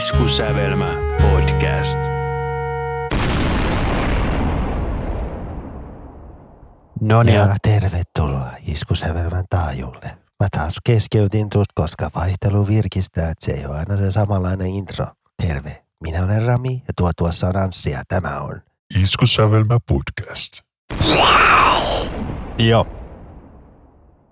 Iskusävelmä podcast. No niin, Ja tervetuloa Iskusävelmän taajulle. Mä taas keskeytin tuosta, koska vaihtelu virkistää, että se ei ole aina se samanlainen intro. Terve, minä olen Rami ja tuo tuossa on Anssi ja tämä on. Iskusävelmä podcast. Joo.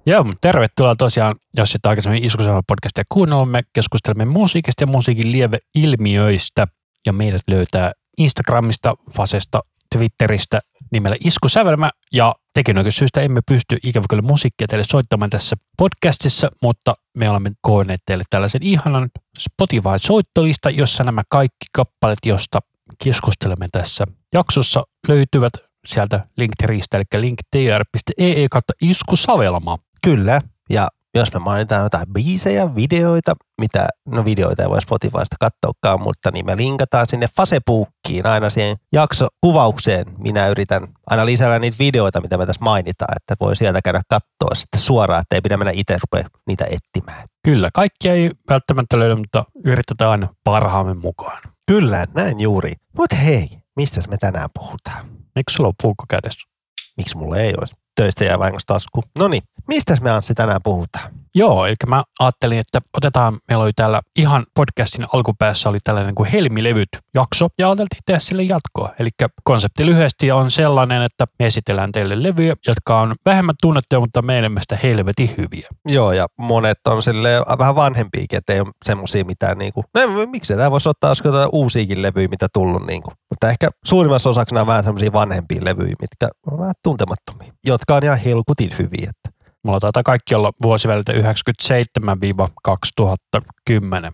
Joo, mutta tervetuloa tosiaan, jos et aikaisemmin Iskusava podcastia kuunnellut, me keskustelemme musiikista ja musiikin lieveilmiöistä. Ja meidät löytää Instagramista, Fasesta, Twitteristä nimellä Iskusävelmä. Ja tekin syystä emme pysty ikävä kyllä musiikkia teille soittamaan tässä podcastissa, mutta me olemme koonneet teille tällaisen ihanan Spotify-soittolista, jossa nämä kaikki kappaleet, josta keskustelemme tässä jaksossa, löytyvät sieltä Linktristä, eli linktr.ee kautta iskusavelma. Kyllä, ja jos me mainitaan jotain biisejä, videoita, mitä, no videoita ei voi Spotifysta katsoakaan, mutta niin me linkataan sinne Facebookiin aina siihen jaksokuvaukseen. Minä yritän aina lisätä niitä videoita, mitä me tässä mainitaan, että voi sieltä käydä katsoa sitten suoraan, että ei pidä mennä itse rupea niitä etsimään. Kyllä, kaikkia ei välttämättä löydy, mutta yritetään aina parhaamme mukaan. Kyllä, näin juuri. Mutta hei, mistä me tänään puhutaan? Miksi sulla on puukko kädessä? Miksi mulla ei olisi? Töistä jää vahingossa tasku. No niin, mistä me Anssi tänään puhutaan? Joo, eli mä ajattelin, että otetaan, meillä oli täällä ihan podcastin alkupäässä oli tällainen kuin Helmilevyt jakso, ja ajateltiin tehdä sille jatkoa. Eli konsepti lyhyesti on sellainen, että me esitellään teille levyjä, jotka on vähemmän tunnettuja, mutta meidän mielestä helvetin hyviä. Joo, ja monet on sille vähän vanhempiakin, että ei ole semmoisia mitään niinku, no miksi tämä voisi ottaa olisiko jotain uusiakin levyjä, mitä tullut niinku. Mutta ehkä suurimmassa osaksi nämä on vähän semmoisia vanhempia levyjä, mitkä on vähän tuntemattomia, jotka on ihan helkutin hyviä. Että Mulla taitaa kaikki olla vuosiväliltä 97-2010.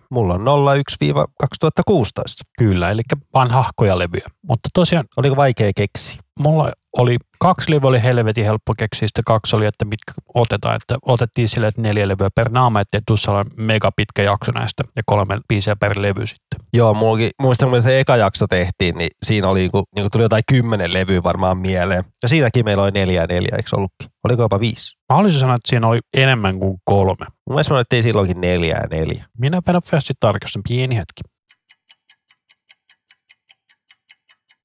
mulla on 01-2016. Kyllä, eli vanhahkoja levyjä. Mutta tosiaan Oliko vaikea keksiä? mulla oli kaksi levyä oli helvetin helppo keksiä, sitten kaksi oli, että mitkä otetaan. Että otettiin sille, että neljä levyä per naama, ettei sellainen mega pitkä jakso näistä ja kolme biisiä per levy sitten. Joo, mullakin, muistan kun se eka jakso tehtiin, niin siinä oli, kun, niin tuli jotain kymmenen levyä varmaan mieleen. Ja siinäkin meillä oli neljä ja neljä, eikö ollutkin? Oliko jopa viisi? Mä haluaisin sanoa, että siinä oli enemmän kuin kolme. Mun mielestä me otettiin silloinkin neljä ja neljä. Minä päivänä festi tarkistan, pieni hetki.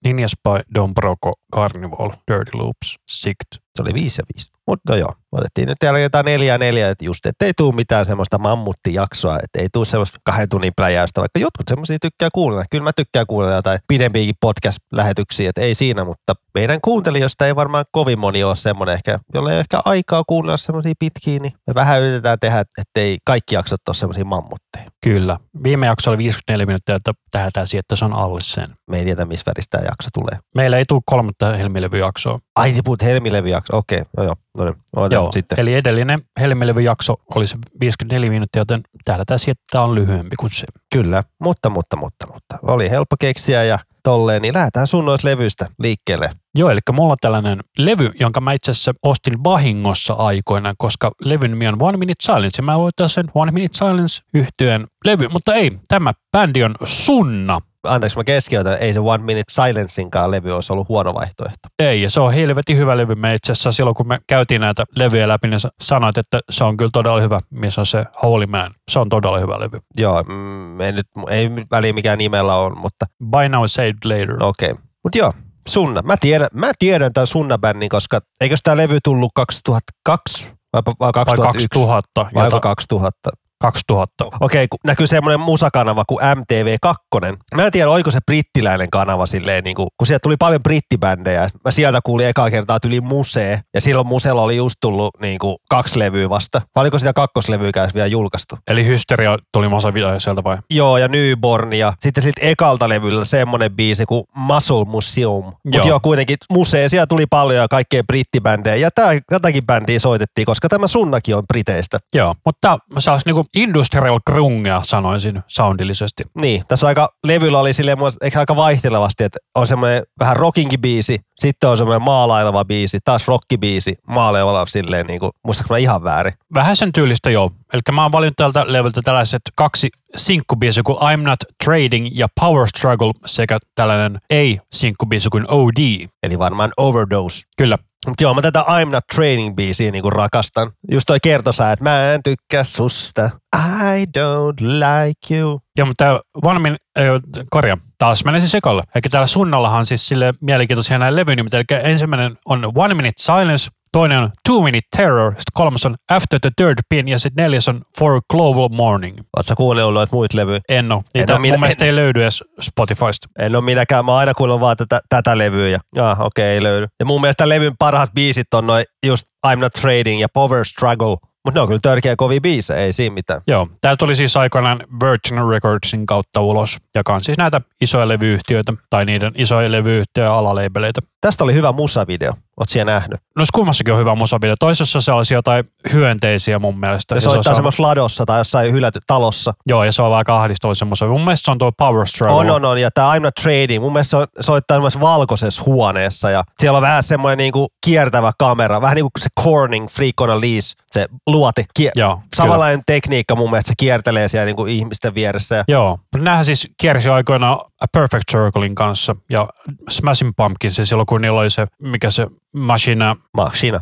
Ninja Spy, Don Broco, Carnival, Dirty Loops, Sict. Se oli viisi ja viisi. Mutta joo, otettiin nyt täällä jotain neljä neljä, että just, että ei tule mitään semmoista mammuttijaksoa, että ei tule semmoista kahden tunnin pläjäystä, vaikka jotkut semmoisia tykkää kuunnella. Kyllä mä tykkään kuunnella jotain pidempiäkin podcast-lähetyksiä, että ei siinä, mutta meidän kuuntelijoista ei varmaan kovin moni ole semmoinen ehkä, jolle ei ole ehkä aikaa kuunnella semmoisia pitkiä, niin me vähän yritetään tehdä, ettei kaikki jaksot ole semmoisia mammutteja. Kyllä. Viime jakso oli 54 minuuttia, että tähdätään siihen, että se on alle sen. Me ei tiedä, missä väristä tämä jakso tulee. Meillä ei tule kolmatta helmilevyjaksoa. Ai, niin puhut helmilevyjakso. Okei, no joo. No niin, Joo, sitten. eli edellinen helmilevyjakso oli se 54 minuuttia, joten tähdätään siihen, että tämä on lyhyempi kuin se. Kyllä, mutta, mutta, mutta, mutta. Oli helppo keksiä ja tolleen, niin lähdetään sun noista levyistä liikkeelle. Joo, eli mulla on tällainen levy, jonka mä itse asiassa ostin vahingossa aikoinaan, koska levyn nimi on One Minute Silence, ja mä voitan sen One Minute Silence yhtyeen levy, mutta ei, tämä bändi on Sunna. Anteeksi, mä keskeytän, ei se One Minute Silencinkaan levy olisi ollut huono vaihtoehto. Ei, ja se on helvetin hyvä levy. Me itse asiassa silloin, kun me käytiin näitä levyjä läpi, niin sanoit, että se on kyllä todella hyvä, missä on se Holy Man. Se on todella hyvä levy. Joo, mm, ei nyt, ei väliä mikä nimellä on, mutta By Now Saved Later. okei. Okay. Mutta joo, Sunna. Mä tiedän, mä tiedän tämän Sunna-bändin, koska eikös tämä levy tullut 2002 vai, vai Vai 2001? 2000. Vai jota- 2000? 2000. Okei, kun näkyy semmoinen musakanava kuin MTV2. Mä en tiedä, oliko se brittiläinen kanava silleen, niin kuin, kun sieltä tuli paljon brittibändejä. Mä sieltä kuulin ekaa kertaa yli musee, ja silloin museella oli just tullut niin kuin, kaksi levyä vasta. Vai oliko sitä kakkoslevyä vielä julkaistu? Eli Hysteria tuli Masa video sieltä vai? Joo, ja Newborn, ja sitten siltä ekalta levyllä semmoinen biisi kuin Muscle Museum. Mutta Joo. kuitenkin musee, siellä tuli paljon ja kaikkea brittibändejä, ja tää, tätäkin bändiä soitettiin, koska tämä Sunnakin on Briteistä. Joo, mutta se olisi niinku industrial grungea sanoisin soundillisesti. Niin, tässä aika, levyllä oli silleen, ehkä aika vaihtelevasti, että on semmoinen vähän rockingi biisi, sitten on semmoinen maalaileva biisi, taas rockibiisi, maalaileva silleen niin kuin, muistaaks mä ihan väärin? Vähän sen tyylistä joo. Eli mä oon valinnut tältä levyltä tällaiset kaksi sinkkubiisiä kuin I'm Not Trading ja Power Struggle sekä tällainen ei-sinkkubiisi kuin OD. Eli varmaan overdose. Kyllä. Mutta joo, mä tätä I'm Not Training biisiä niinku rakastan. Just toi kertosää, että mä en tykkää susta. I don't like you. Joo, mutta Minute, ei, korja, taas se sekolle. Eli täällä sunnallahan siis sille mielenkiintoisia näin levynimit. Eli ensimmäinen on One Minute Silence, toinen on Two Minute Terror, sitten kolmas on After the Third Pin ja sitten neljäs on For Global Morning. Sä kuunnellut noita muita levyjä? En oo. Niitä oo mun minä- mielestä ei löydy edes Spotifysta. En ole minäkään, mä aina kuullut vaan tätä, tätä levyä ja ah, okei, okay, ei löydy. Ja mun mielestä levyn parhaat biisit on noin just I'm Not Trading ja Power Struggle. Mutta ne on kyllä törkeä kovia biisejä, ei siinä mitään. Joo, tämä tuli siis aikoinaan Virgin Recordsin kautta ulos, joka on siis näitä isoja levyyhtiöitä tai niiden isoja levyyhtiöiden alaleibeleitä. Tästä oli hyvä musavideo, oot siellä nähnyt. Noissa kummassakin on hyvä musavideo. Toisessa se olisi jotain hyönteisiä mun mielestä. Se soittaa on- semmoisessa ladossa tai jossain hyläty talossa. Joo, ja se on aika ahdistava semmoisen. Mun mielestä se on tuo Power Struggle. On, on, on. Ja tämä I'm Not Trading, mun mielestä se on, soittaa semmoisessa valkoisessa huoneessa. Ja siellä on vähän semmoinen niinku kiertävä kamera. Vähän niin kuin se Corning Freak on a Leash, se luoti. Kie- Joo, kyllä. Samanlainen tekniikka mun mielestä se kiertelee siellä niinku ihmisten vieressä. Ja Joo, näähän siis kiersi aikoinaan A Perfect Circlein kanssa ja Smashing Pumpkin, se silloin kun niillä oli se, mikä se Machina-levy, Machina.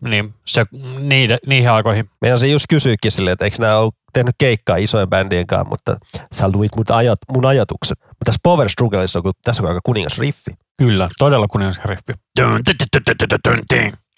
niin se, niiden, niihin aikoihin. Meidän se just kysyykin silleen, että eikö nämä ole tehnyt keikkaa isojen bändien kanssa, mutta sä luit mun, ajat, mun ajatukset. Mutta tässä Power Struggleissa on, kun- tässä on aika kuningas riffi. Kyllä, todella kuningas riffi.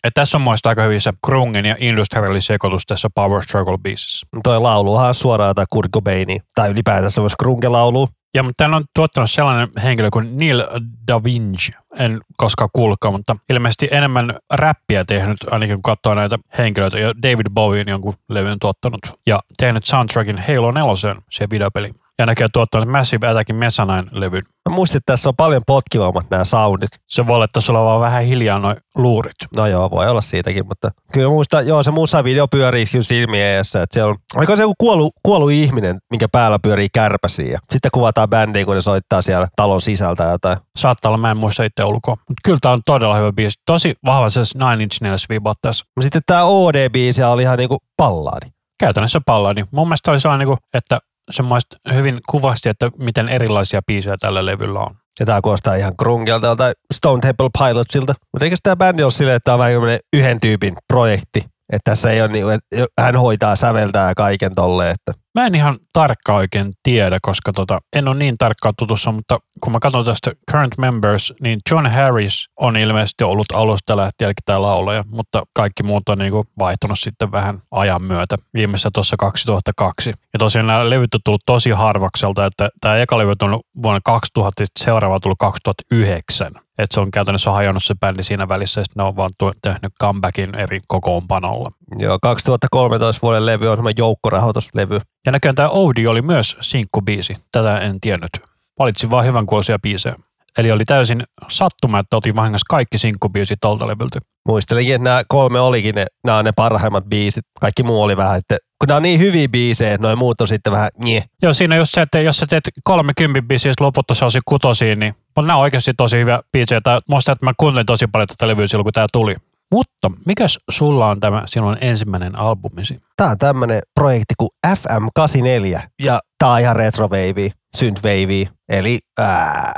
Et tässä on muista aika hyvin se grungen ja industrialin sekoitus tässä Power Struggle-biisissä. Toi lauluhan on suoraan jotain Kurt Cobainia, tai ylipäänsä semmoista grunge-laulua. Ja mutta tämän on tuottanut sellainen henkilö kuin Neil Da Vinci. En koskaan kuullutkaan, mutta ilmeisesti enemmän räppiä tehnyt, ainakin kun katsoo näitä henkilöitä. Ja David Bowie jonkun levyn tuottanut. Ja tehnyt soundtrackin Halo 4 siihen videopeliin. Ja näkee tuottanut Massive Attackin Mesanine-levyn. Mä muistin, että tässä on paljon potkivammat nämä soundit. Se voi olla, että sulla on vaan vähän hiljaa noin luurit. No joo, voi olla siitäkin, mutta kyllä mä muistan, joo se musavideo pyörii kyllä silmien edessä, että siellä on, aika se joku kuollut, kuollut ihminen, minkä päällä pyörii kärpäsiä. Sitten kuvataan bändiä, kun ne soittaa siellä talon sisältä jotain. Saattaa olla, mä en muista itse ulkoa. Mutta kyllä tää on todella hyvä biisi. Tosi vahva se Nine Inch Nails tässä. Sitten tää OD-biisi oli ihan niinku pallaadi. Käytännössä palladi. Mun mielestä oli sellainen, niin kuin, että semmoista hyvin kuvasti, että miten erilaisia biisejä tällä levyllä on. Ja tää kuulostaa ihan grungelta tai Stone Temple Pilotsilta. Mutta eikö tämä bändi ole silleen, että tää on vähän yhden tyypin projekti? Että tässä ei ole niin, että hän hoitaa säveltää kaiken tolleen, että Mä en ihan tarkkaan oikein tiedä, koska tota, en ole niin tarkkaan tutussa, mutta kun mä katson tästä Current Members, niin John Harris on ilmeisesti ollut alusta lähtien tämä laulaja, mutta kaikki muut on niinku vaihtunut sitten vähän ajan myötä. Viimeisessä tuossa 2002. Ja tosiaan nämä levyt on tullut tosi harvakselta, että tämä eka levy on vuonna 2000, sitten seuraava on tullut 2009. Että se on käytännössä hajonnut se bändi siinä välissä, ja ne on vaan tehnyt comebackin eri kokoonpanolla. Joo, 2013 vuoden levy on semmoinen joukkorahoituslevy. Ja näköjään tämä Oudi oli myös sinkkubiisi. Tätä en tiennyt. Valitsin vaan hyvän kuulosia biisejä. Eli oli täysin sattuma, että otin vahingossa kaikki sinkkubiisit tolta levyltä. Muistelinkin, että nämä kolme olikin ne, nämä on ne parhaimmat biisit. Kaikki muu oli vähän, että kun nämä on niin hyviä biisejä, että noin muut on sitten vähän nye. Joo, siinä just se, että jos sä teet 30 biisiä, loput on kutosiin, niin mutta nämä on oikeasti tosi hyviä biisejä. Tää, muistan, että mä kuuntelin tosi paljon tätä levyä silloin, kun tämä tuli. Mutta mikäs sulla on tämä sinun ensimmäinen albumisi? Tämä on tämmöinen projekti kuin FM84 ja tämä on ihan retroveivi, synthwave, eli ää,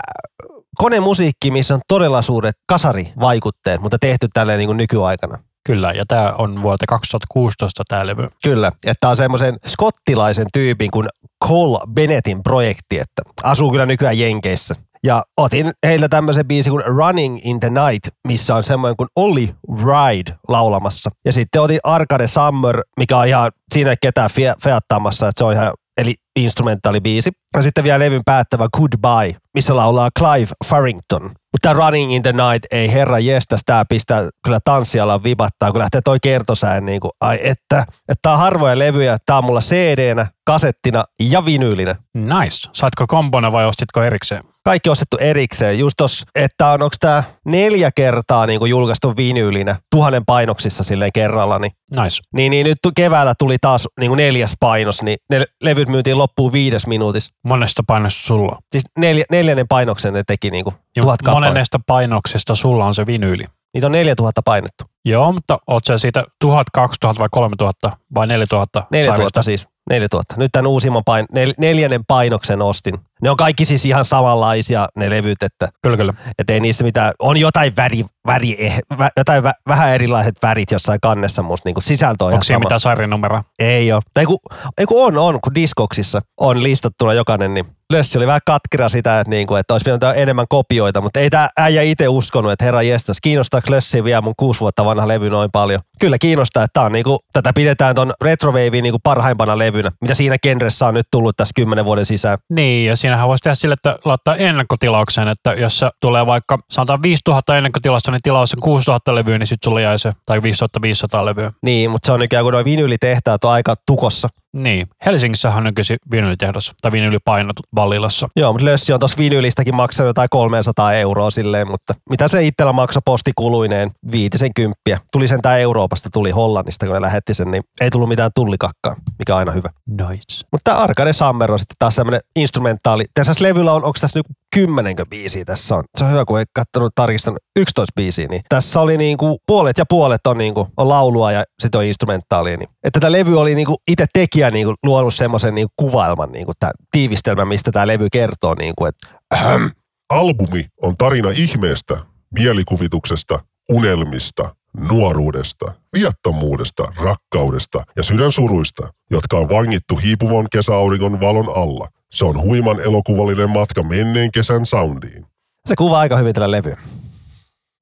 konemusiikki, missä on todella suuret kasarivaikutteet, mutta tehty tälleen niin kuin nykyaikana. Kyllä, ja tämä on vuodelta 2016 tämä levy. Kyllä, että tämä on semmoisen skottilaisen tyypin kuin Cole Bennettin projekti, että asuu kyllä nykyään Jenkeissä. Ja otin heiltä tämmöisen biisin kuin Running in the Night, missä on semmoinen kuin Olli Ride laulamassa. Ja sitten otin Arcade Summer, mikä on ihan siinä ketään fia- feattaamassa, että se on ihan, eli instrumentaalibiisi. Ja sitten vielä levyn päättävä Goodbye, missä laulaa Clive Farrington. Mutta Running in the Night, ei herra jestas, tää pistää kyllä tanssialan vibattaa, kun lähtee toi kertosään niin kuin, ai että, että tää on harvoja levyjä, tää on mulla CD-nä, kasettina ja vinyylinä. Nice. Saitko kombona vai ostitko erikseen? Kaikki ostettu erikseen. Just tos, että on, onko tää neljä kertaa niin kuin julkaistu vinyylinä tuhannen painoksissa silleen kerralla, niin Nice. niin, niin nyt keväällä tuli taas niin kuin neljäs painos, niin ne levyt myytiin loppuun viides minuutissa. Monesta painosta sulla? Siis neljä, neljännen painoksen ne teki niin kuin Ja tuhat kappaletta. monesta painoksesta sulla on se vinyyli. Niitä on 4000 painettu. Joo, mutta oot sä siitä 1000, 2000 vai 3000 vai 4000? 4000 sarjasta? siis. 4000. Nyt tämän uusimman pain, nel, neljännen painoksen ostin. Ne on kaikki siis ihan samanlaisia ne levyt, että Kyllä, kyllä. et ei niissä mitään, on jotain väri, väri eh, vä, jotain vä, vähän erilaiset värit jossain kannessa, mutta niinku sisältö on Onko ihan siinä sama. mitään sarjanumeroa? Ei ole. Tai kun, ei kun on, on, kun Discogsissa on listattuna jokainen, niin Lössi oli vähän katkera sitä, että, niinku, että olisi pitänyt enemmän kopioita, mutta ei tämä äijä itse uskonut, että herra jestas, kiinnostaako Lössi vielä mun kuusi vuotta vanha levy noin paljon? Kyllä kiinnostaa, että tää on niinku, tätä pidetään ton Retrowavein niinku parhaimpana levynä, mitä siinä genressä on nyt tullut tässä kymmenen vuoden sisään. Niin, ja siinähän voisi tehdä sille, että laittaa ennakkotilauksen, että jos se tulee vaikka, sanotaan 5000 ennakkotilausta, niin tilaus on 6000 levyä, niin sitten sulle jäi se, tai 5500 levyä. Niin, mutta se on ikään kuin noin vinyylitehtaat on aika tukossa. Niin, Helsingissähän on nykyisin vinylitehdas, tai vinyylipainot Vallilassa. Joo, mutta Lössi on tuossa vinyylistäkin maksanut jotain 300 euroa silleen, mutta mitä se itsellä maksoi postikuluineen? Viitisen kymppiä. Tuli sen tää Euroopasta, tuli Hollannista, kun ne lähetti sen, niin ei tullut mitään tullikakkaa, mikä on aina hyvä. Nice. Mutta tämä Arcade Summer on sitten taas semmoinen instrumentaali. Tässä levyllä on, onko tässä nyt kymmenenkö biisiä tässä on? Se on hyvä, kun ei katsonut tarkistanut 11 biisiä. Niin tässä oli niinku puolet ja puolet on, niinku, on laulua ja sitten on instrumentaalia. Niin. Että tätä levy oli niinku itse tekijä niinku luonut semmoisen niinku kuvailman, niinku tää tiivistelmä, mistä tämä levy kertoo. Niinku, että ähm, Albumi on tarina ihmeestä, mielikuvituksesta, unelmista, nuoruudesta, viattomuudesta, rakkaudesta ja sydänsuruista, jotka on vangittu hiipuvan kesäauringon valon alla. Se on huiman elokuvallinen matka menneen kesän soundiin. se kuvaa aika hyvin tällä levyä.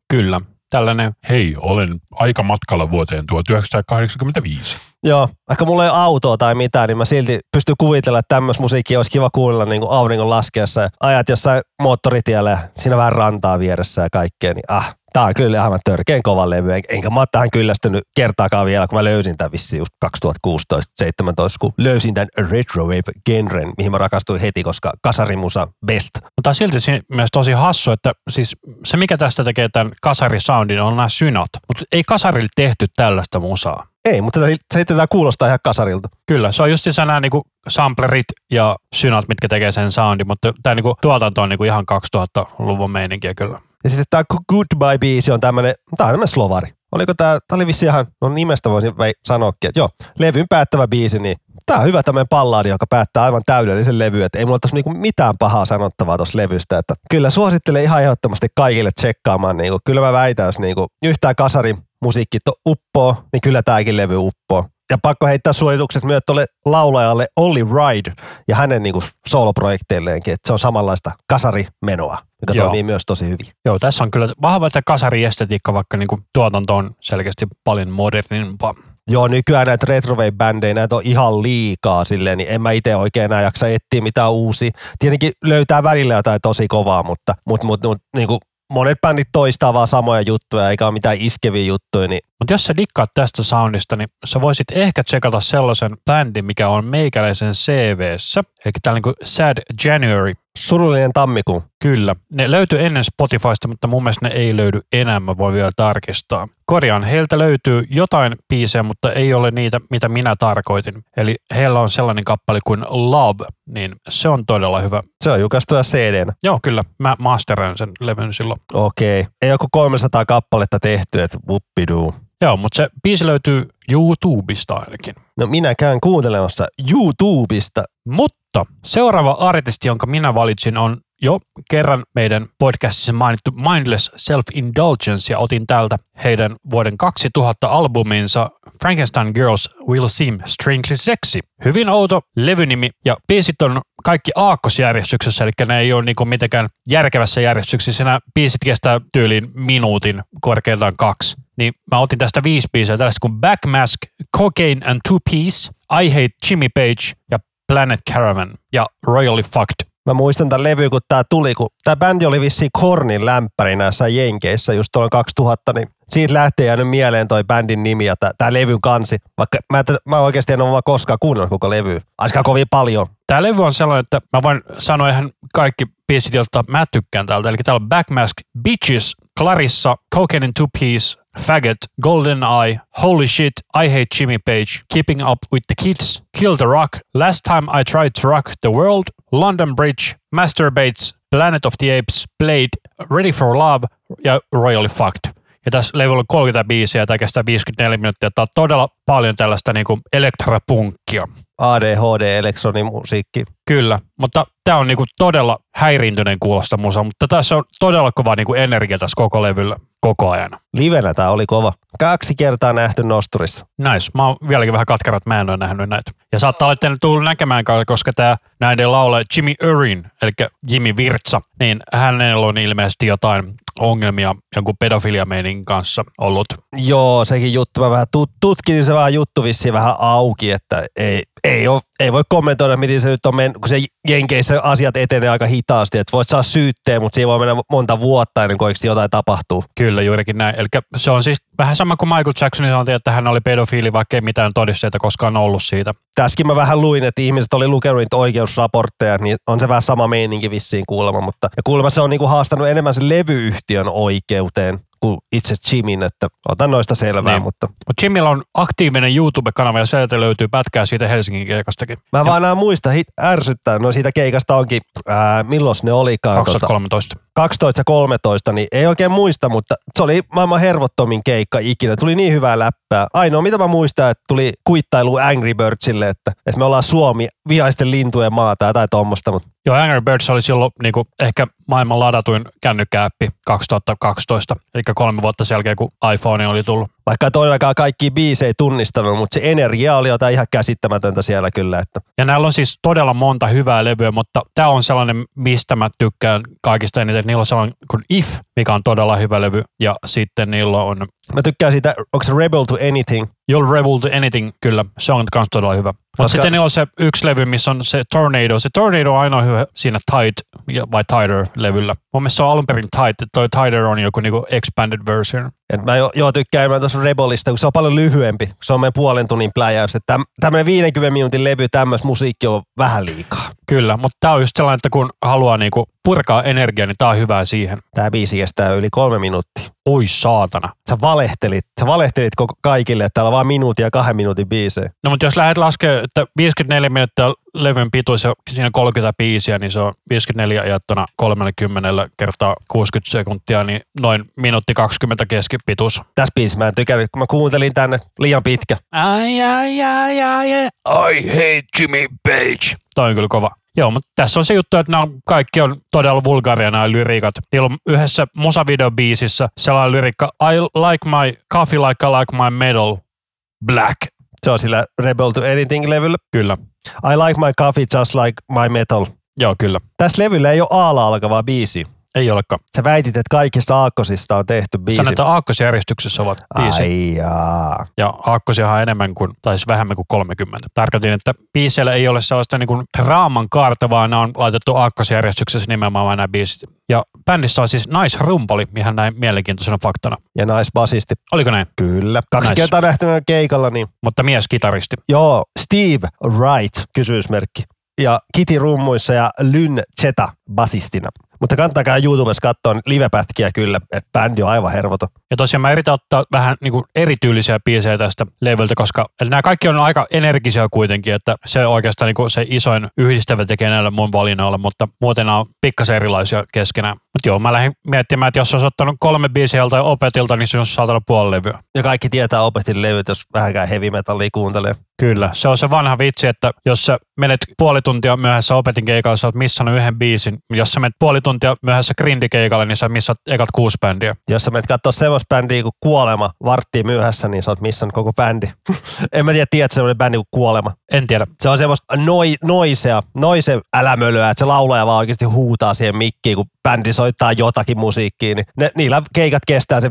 Kyllä, tällainen Hei, olen aika matkalla vuoteen 1985. Joo, vaikka mulla ei ole autoa tai mitään, niin mä silti pystyn kuvitella, että tämmöistä musiikkia olisi kiva kuunnella niin kuin auringon laskeessa. Ja ajat jossain moottoritiellä siinä vähän rantaa vieressä ja kaikkea, niin ah, tää on kyllä aivan törkeen kova levy. En- Enkä mä oon tähän kyllästynyt kertaakaan vielä, kun mä löysin tämän vissiin just 2016-17, kun löysin tämän retrowave-genren, mihin mä rakastuin heti, koska kasarimusa best. Mutta silti siinä myös tosi hassu, että siis se mikä tästä tekee tämän kasarisoundin on nämä synat. Mutta ei kasarille tehty tällaista musaa. Ei, mutta se tätä kuulostaa ihan kasarilta. Kyllä, se on just nämä niinku samplerit ja synat, mitkä tekee sen soundin, mutta tämä niinku tuotanto on niinku ihan 2000-luvun meininkiä kyllä. Ja sitten tämä Goodbye-biisi on tämmöinen, tämä on tämmöinen slovari. Oliko tämä, tämä oli vissi ihan, no nimestä voisin sanoakin, että joo, levyn päättävä biisi, niin tämä on hyvä tämmöinen palladi, joka päättää aivan täydellisen levy, että ei mulla tässä niinku mitään pahaa sanottavaa tuossa levystä, että kyllä suosittelen ihan ehdottomasti kaikille tsekkaamaan, niinku, kyllä mä väitän, jos niinku yhtään kasari musiikki uppoo, niin kyllä tämäkin levy uppoo. Ja pakko heittää suositukset myös tuolle laulajalle Olli Ride ja hänen niinku soloprojektilleenkin, että se on samanlaista kasarimenoa, joka Joo. toimii myös tosi hyvin. Joo, tässä on kyllä vahva tämä kasariestetiikka, vaikka niinku tuotanto on selkeästi paljon modernimpaa. Joo, nykyään näitä retrowave-bändejä, näitä on ihan liikaa silleen, niin en mä itse oikein enää jaksa etsiä mitään uusia. Tietenkin löytää välillä jotain tosi kovaa, mutta, mutta, mutta, mutta niin kuin monet bändit toistaa vaan samoja juttuja, eikä ole mitään iskeviä juttuja, niin Mutta jos sä dikkaat tästä soundista, niin sä voisit ehkä tsekata sellaisen bändin, mikä on meikäläisen CVssä. Eli täällä niinku Sad January. Surullinen tammikuu. Kyllä. Ne löytyy ennen Spotifysta, mutta mun mielestä ne ei löydy enää. Mä voin vielä tarkistaa. Korjaan, heiltä löytyy jotain biisejä, mutta ei ole niitä, mitä minä tarkoitin. Eli heillä on sellainen kappale kuin Love, niin se on todella hyvä. Se on julkaistu cd Joo, kyllä. Mä masteroin sen levyn silloin. Okei. Ei joku 300 kappaletta tehty, että whoopidoo. Joo, mutta se biisi löytyy YouTubesta ainakin. No minä käyn kuuntelemassa YouTubesta. Mutta seuraava artisti, jonka minä valitsin, on jo kerran meidän podcastissa mainittu Mindless Self-Indulgence ja otin täältä heidän vuoden 2000 albuminsa Frankenstein Girls Will Seem Strangely Sexy. Hyvin outo levynimi ja biisit on kaikki aakkosjärjestyksessä, eli ne ei ole niinku mitenkään järkevässä järjestyksessä. Nämä biisit kestää tyyliin minuutin, korkeintaan kaksi. Niin mä otin tästä viisi biisiä, tällaista kuin Backmask, Cocaine and Two Piece, I Hate Jimmy Page ja Planet Caravan ja Royally Fucked. Mä muistan tämän levy, kun tää tuli, kun tää bändi oli vissiin Kornin lämpäri näissä Jenkeissä just tuolla 2000, niin siitä lähtee jäänyt mieleen toi bändin nimi ja tää, tää levyn kansi. Vaikka mä, mä oikeasti en ole vaan koskaan kuunnellut koko levy. Aika kovin paljon. Tämä levy on sellainen, että mä voin sanoa ihan kaikki biisit, joilta mä tykkään täältä. Eli täällä on Backmask, Bitches, Clarissa, Cocaine in Two Piece, Faggot, Golden Eye, Holy Shit, I Hate Jimmy Page, Keeping Up with the Kids, Kill the Rock, Last Time I Tried to Rock the World, London Bridge, Masturbates, Planet of the Apes, Blade, Ready for Love ja Royally Fucked. Ja tässä levyllä on 30 biisiä tämä kestää 54 minuuttia. Tämä on todella paljon tällaista niin kuin elektrapunkkia. ADHD-elektronimusiikki. Kyllä, mutta tämä on niinku todella häiriintyneen kuulosta musa, mutta tässä on todella kova niinku energia tässä koko levyllä koko ajan. Livenä tämä oli kova. Kaksi kertaa nähty nosturissa. Nice. Mä oon vieläkin vähän katkera, että mä en ole nähnyt näitä. Ja saattaa olla, että en tullut näkemään, koska tämä näiden laulaja Jimmy Urin, eli Jimmy Virtsa, niin hänellä on ilmeisesti jotain ongelmia jonkun pedofiliameenin kanssa ollut. Joo, sekin juttu. Mä vähän tut- tutkin, niin se vähän juttu vissiin vähän auki, että ei, ei, ole, ei voi kommentoida, miten se nyt on mennyt, kun se Jenkeissä asiat etenee aika hitaasti, että voit saa syytteen, mutta siinä voi mennä monta vuotta ennen kuin oikeasti jotain tapahtuu. Kyllä, juurikin näin. Eli se on siis vähän sama kuin Michael Jacksonin sanottiin, että hän oli pedofiili, vaikka ei mitään todisteita koskaan ollut siitä. Tässäkin mä vähän luin, että ihmiset oli lukenut niitä oikeusraportteja, niin on se vähän sama meininki vissiin kuulemma, mutta ja kuulemma se on niinku haastanut enemmän sen levyyhtiön oikeuteen kuin itse Jimin, että otan noista selvää. Niin. Mutta Mutta Jimmillä on aktiivinen YouTube-kanava ja sieltä löytyy pätkää siitä Helsingin keikastakin. mä Ja vaan enää muista, hit, ärsyttää, no siitä keikasta onkin, ää, milloin ne olikaan. Tota, 2013. 12 ja 13, niin ei oikein muista, mutta se oli maailman hervottomin keikka ikinä. Tuli niin hyvää läppää. Ainoa, mitä mä muistan, että tuli kuittailu Angry Birdsille, että, että me ollaan Suomi, vihaisten lintujen maata tai tuommoista, mutta Joo, Angry Birds oli silloin niin kuin, ehkä maailman ladatuin kännykkääppi 2012, eli kolme vuotta sen jälkeen, kun iPhone oli tullut. vaikka todellakaan kaikki biisejä ei tunnistanut, mutta se energia oli jotain ihan käsittämätöntä siellä kyllä, että Ja näillä on siis todella monta hyvää levyä, mutta tämä on sellainen, mistä mä tykkään kaikista eniten. Niillä on sellainen kuin If, mikä on todella hyvä levy, ja sitten niillä on mä tykkään siitä, onko se Rebel to Anything, You'll Rebel to Anything, kyllä, se on myös todella hyvä. Mutta sitten niillä on se yksi levy, missä on se Tornado. Se Tornado on ainoa hyvä siinä ja- vai Tider-levyllä. Mun mielestä se on alun perin Tide, toi Tider on joku niinku expanded version. Et mä jo, joo tykkään enemmän tuossa Rebelista, kun se on paljon lyhyempi. kun Se on meidän puolen tunnin pläjäys. Että täm, tämmöinen 50 minuutin levy, tämmöistä musiikki on vähän liikaa. Kyllä, mutta tämä on just sellainen, että kun haluaa niinku purkaa energiaa, niin tämä on hyvää siihen. Tämä biisi kestää yli kolme minuuttia. Oi saatana. Sä valehtelit, sä valehtelit koko kaikille, että täällä on vaan minuutin ja kahden minuutin biisejä. No mutta jos lähdet laskemaan, että 54 minuuttia levyn pituus ja siinä on 30 biisiä, niin se on 54 jaettuna 30 kertaa 60 sekuntia, niin noin minuutti 20 keskipituus. Tässä biisissä mä en tykännyt, kun mä kuuntelin tänne liian pitkä. Ai, ai, ai, ai, ai. I hate Jimmy Page. Toi on kyllä kova. Joo, mutta tässä on se juttu, että nämä kaikki on todella vulgaaria nämä lyriikat. Niillä on yhdessä musavideobiisissä sellainen lyrikka I like my coffee like I like my metal black. Se on sillä Rebel to Anything-levyllä. Kyllä. I like my coffee just like my metal. Joo, kyllä. Tässä levyllä ei ole aalla alkavaa biisi. Ei olekaan. Sä väitit, että kaikista aakkosista on tehty biisi. Sanotaan, että aakkosjärjestyksessä ovat biisi. Ai jaa. Ja aakkosiahan on enemmän kuin, tai siis vähemmän kuin 30. Tarkoitin, että biiseillä ei ole sellaista niin kuin draaman kaarta, vaan ne on laitettu aakkosjärjestyksessä nimenomaan nämä biisit. Ja bändissä on siis naisrumpali, ihan näin mielenkiintoisena faktana. Ja naisbasisti. Oliko näin? Kyllä. Kaksi Nice. kertaa meidän keikalla, niin Mutta mies kitaristi. joo, Steve Wright, kysymysmerkki. Ja Kitty rummuissa ja Lynn Cheta basistina. Mutta kannattakaa YouTubessa katsoa livepätkiä kyllä, että bändi on aivan hervoton. Ja tosiaan mä yritän ottaa vähän niin kuin erityylisiä biisejä tästä levyltä, koska eli nämä kaikki on aika energisiä kuitenkin, että se oikeastaan niin kuin se isoin yhdistävä tekee näillä mun valinnoilla, mutta muuten nämä on pikkasen erilaisia keskenään. Mutta joo, mä lähdin miettimään, että jos olisi ottanut kolme biisiä joltain opetilta, niin se olisi saattanut puoli levyä. Ja kaikki tietää opetin levyt, jos vähänkään heavy metallia kuuntelee. Kyllä, se on se vanha vitsi, että jos sä menet puoli tuntia myöhässä opetin keikalla, sä oot missannut yhden biisin. Jos sä menet puoli tuntia myöhässä grindikeikalle, niin sä missat ekat kuusi bändiä. Jos sä menet katsoa semmoista bändiä kuin Kuolema varttiin myöhässä, niin sä oot missannut koko bändi. en mä tiedä, tiedät semmoinen bändi kuin Kuolema. En tiedä. Se on semmoista noi, noisea, noise älämölöä, että se laulaja vaan oikeasti huutaa siihen mikkiin, kun bändi soittaa jotakin musiikkia. Niin ne, niillä keikat kestää se 15-20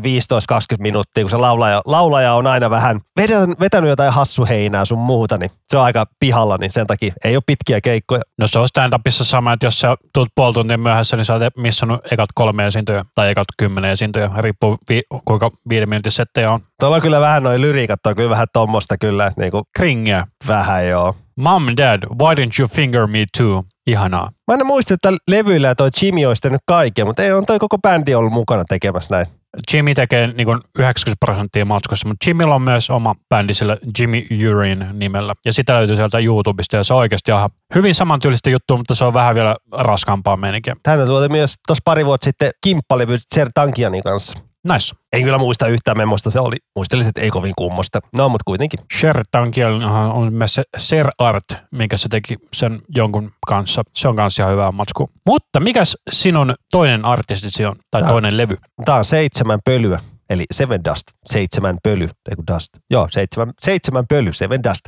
minuuttia, kun se laulaja, laulaja on aina vähän vetänyt, vetänyt jotain hassuheinää sun muuta, niin se on aika pihalla, niin sen takia ei ole pitkiä keikkoja. No se on stand-upissa sama, että jos sä tulet puoli tuntia myöhässä, niin sä oot missannut ekat kolme esiintyjä tai ekat kymmenen esiintyjä. Riippuu vi- kuinka viiden minuutin settejä on. Tuolla on kyllä vähän noin lyriikat, on kyllä vähän tommosta kyllä, että niinku Kringiä. vähän joo. Mom and dad, why didn't you finger me too? Ihanaa. Mä en muista, että levyillä toi Jimmy olisi tehnyt kaiken, mutta ei on toi koko bändi ollut mukana tekemässä näin. Jimmy tekee niin kuin 90 prosenttia matkossa, mutta Jimmyllä on myös oma bändi sillä Jimmy Urine nimellä. Ja sitä löytyy sieltä YouTubesta ja se on oikeasti ihan hyvin samantyylistä juttua, mutta se on vähän vielä raskaampaa meininkiä. Häntä tuote myös tuossa pari vuotta sitten kimppalevy Ser Tankianin kanssa. Nice. En kyllä muista yhtään memmosta se oli. Muistelisin, että ei kovin kummosta. No, mutta kuitenkin. Shertown kielen on myös se Ser Art, mikä se teki sen jonkun kanssa. Se on kanssa ihan hyvä matsku. Mutta mikäs sinun toinen artistisi on, tai Tää- toinen levy? Tämä on seitsemän pölyä, eli Seven Dust. Seitsemän pöly, ei kun Dust. Joo, seitsemän, seitsemän pöly, Seven Dust.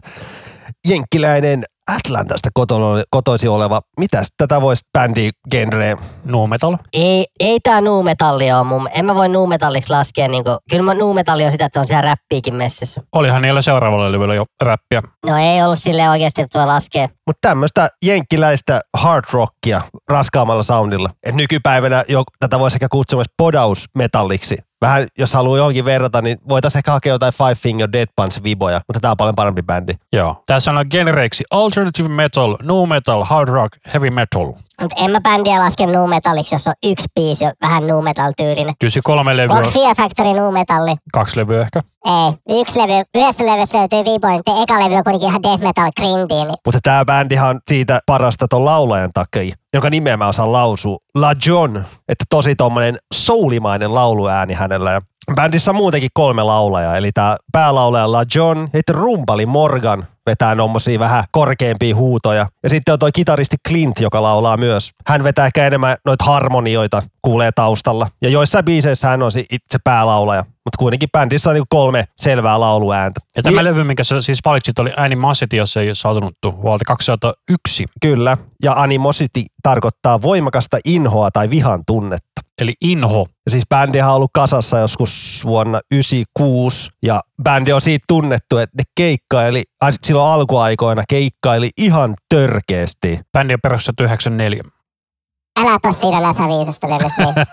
Jenkkiläinen Atlantasta koto- kotoisin oleva, mitäs tätä voisi bändi genreä? Nu metal. Ei, ei tää nuumetalli ole mun. En mä voi nuumetalliksi laskea. Niinku, kyllä mä nuumetalli on sitä, että on siellä räppiikin messissä. Olihan niillä seuraavalla levyllä jo räppiä. No ei ollut sille oikeasti, että voi laskea. Mutta tämmöistä jenkkiläistä hard rockia raskaammalla soundilla. Et nykypäivänä jo, tätä voisi ehkä kutsua myös podausmetalliksi. Vähän, jos haluaa johonkin verrata, niin voitaisiin ehkä hakea jotain Five Finger Dead Punch viboja, mutta tämä on paljon parempi bändi. Joo. Tässä on genreiksi alternative metal, nu metal, hard rock, heavy metal. Mutta en mä bändiä laske nuumetalliksi, jos on yksi biisi vähän nuumetal-tyylinen. Kyllä se kolme levyä, Onks Fear Factory nuumetalli? kaksi levyä ehkä. Ei. Yksi levy, yhdestä levystä löytyy viipoin. Te eka levy on kuitenkin ihan death metal grindy, niin Mutta tämä bändihan on siitä parasta ton laulajan takia, jonka nimeä mä osaan lausua. La John, että tosi tommonen soulimainen lauluääni hänellä. Bändissä on muutenkin kolme laulajaa, eli tämä päälaulaja La John, sitten rumpali Morgan vetää tommosia vähän korkeampia huutoja. Ja sitten on toi kitaristi Clint, joka laulaa myös. Hän vetää ehkä enemmän noita harmonioita, kuulee taustalla. Ja joissain biiseissä hän on se itse päälaulaja. Mutta kuitenkin bändissä on niinku kolme selvää lauluääntä. Ja tämä levy, minkä sä siis valitsit, oli Animosity, jos ei saatunuttu vuodelta 2001. Kyllä, ja animosity tarkoittaa voimakasta inhoa tai vihan tunnetta. Eli Inho. Ja siis bändihän on ollut kasassa joskus vuonna 96 ja bändi on siitä tunnettu, että ne keikkaili, ai silloin alkuaikoina keikkaili ihan törkeästi. Bändi on perustettu 94. äläpä siinä näsä viisastele nyt. Niin.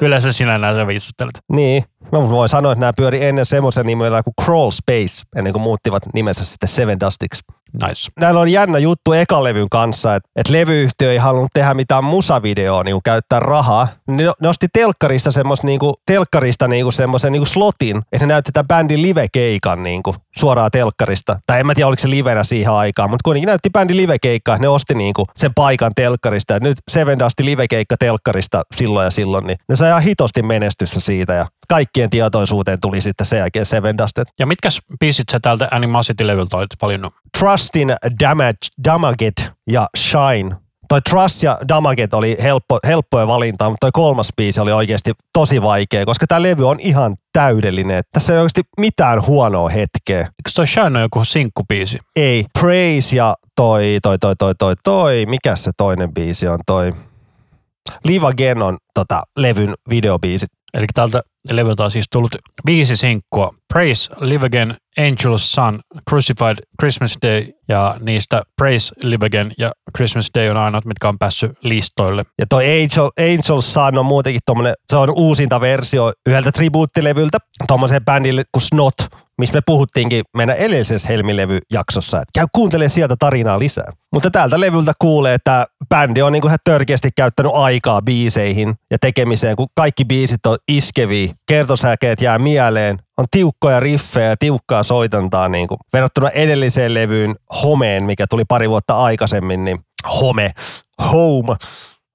Yleensä sinä näin sä viisastelet. Niin, mä voin sanoa, että nämä pyöri ennen semmoisen nimellä kuin Crawl Space, ennen kuin muuttivat nimensä sitten Seven Dustiksi. Nice. Näillä on jännä juttu ekalevyn kanssa, että, että levyyhtiö ei halunnut tehdä mitään musavideoa, niin käyttää rahaa. Ne no- nosti telkkarista semmos, niin kuin, telkkarista niin kuin semmoisen niin kuin slotin, että ne näytti tämän bändin livekeikan niin kuin, suoraan telkkarista. Tai en mä tiedä, oliko se livenä siihen aikaan, mutta kuitenkin näytti bändin livekeikkaa, ne osti niin kuin, sen paikan telkkarista. Ja nyt Seven Dustin livekeikka telkkarista silloin ja silloin, niin ne sai ihan hitosti menestystä siitä ja kaikkien tietoisuuteen tuli sitten sen jälkeen Seven Dust. Et Ja mitkäs biisit sä täältä Animosity-levyltä olit valinnut? Trustin Damage, Damaget ja Shine. Toi Trust ja Damaget oli helppo, helppoja valintaa, mutta toi kolmas biisi oli oikeasti tosi vaikea, koska tämä levy on ihan täydellinen. Tässä ei oikeasti mitään huonoa hetkeä. Eikö toi Shine on joku sinkkubiisi? Ei. Praise ja toi, toi, toi, toi, toi, toi. Mikä se toinen biisi on toi? Live Again on tota, levyn videobiisit. Eli täältä levyltä on siis tullut viisi sinkkua. Praise, Live Again, Angel's Son, Crucified, Christmas Day ja niistä Praise, Live Again ja Christmas Day on ainoat, mitkä on päässyt listoille. Ja toi Angel, Angel Sun on muutenkin tommonen, se on uusinta versio yhdeltä tribuuttilevyltä, tommoseen bändille kuin Snot, missä me puhuttiinkin meidän edellisessä Helmi-levyjaksossa. että käy kuuntelemaan sieltä tarinaa lisää. Mutta tältä levyltä kuulee, että bändi on niinku ihan törkeästi käyttänyt aikaa biiseihin ja tekemiseen, kun kaikki biisit on iskeviä, kertosäkeet jää mieleen, on tiukkoja riffejä ja tiukkaa soitantaa niin kuin verrattuna edelliseen levyyn Homeen, mikä tuli pari vuotta aikaisemmin, niin Home, Home,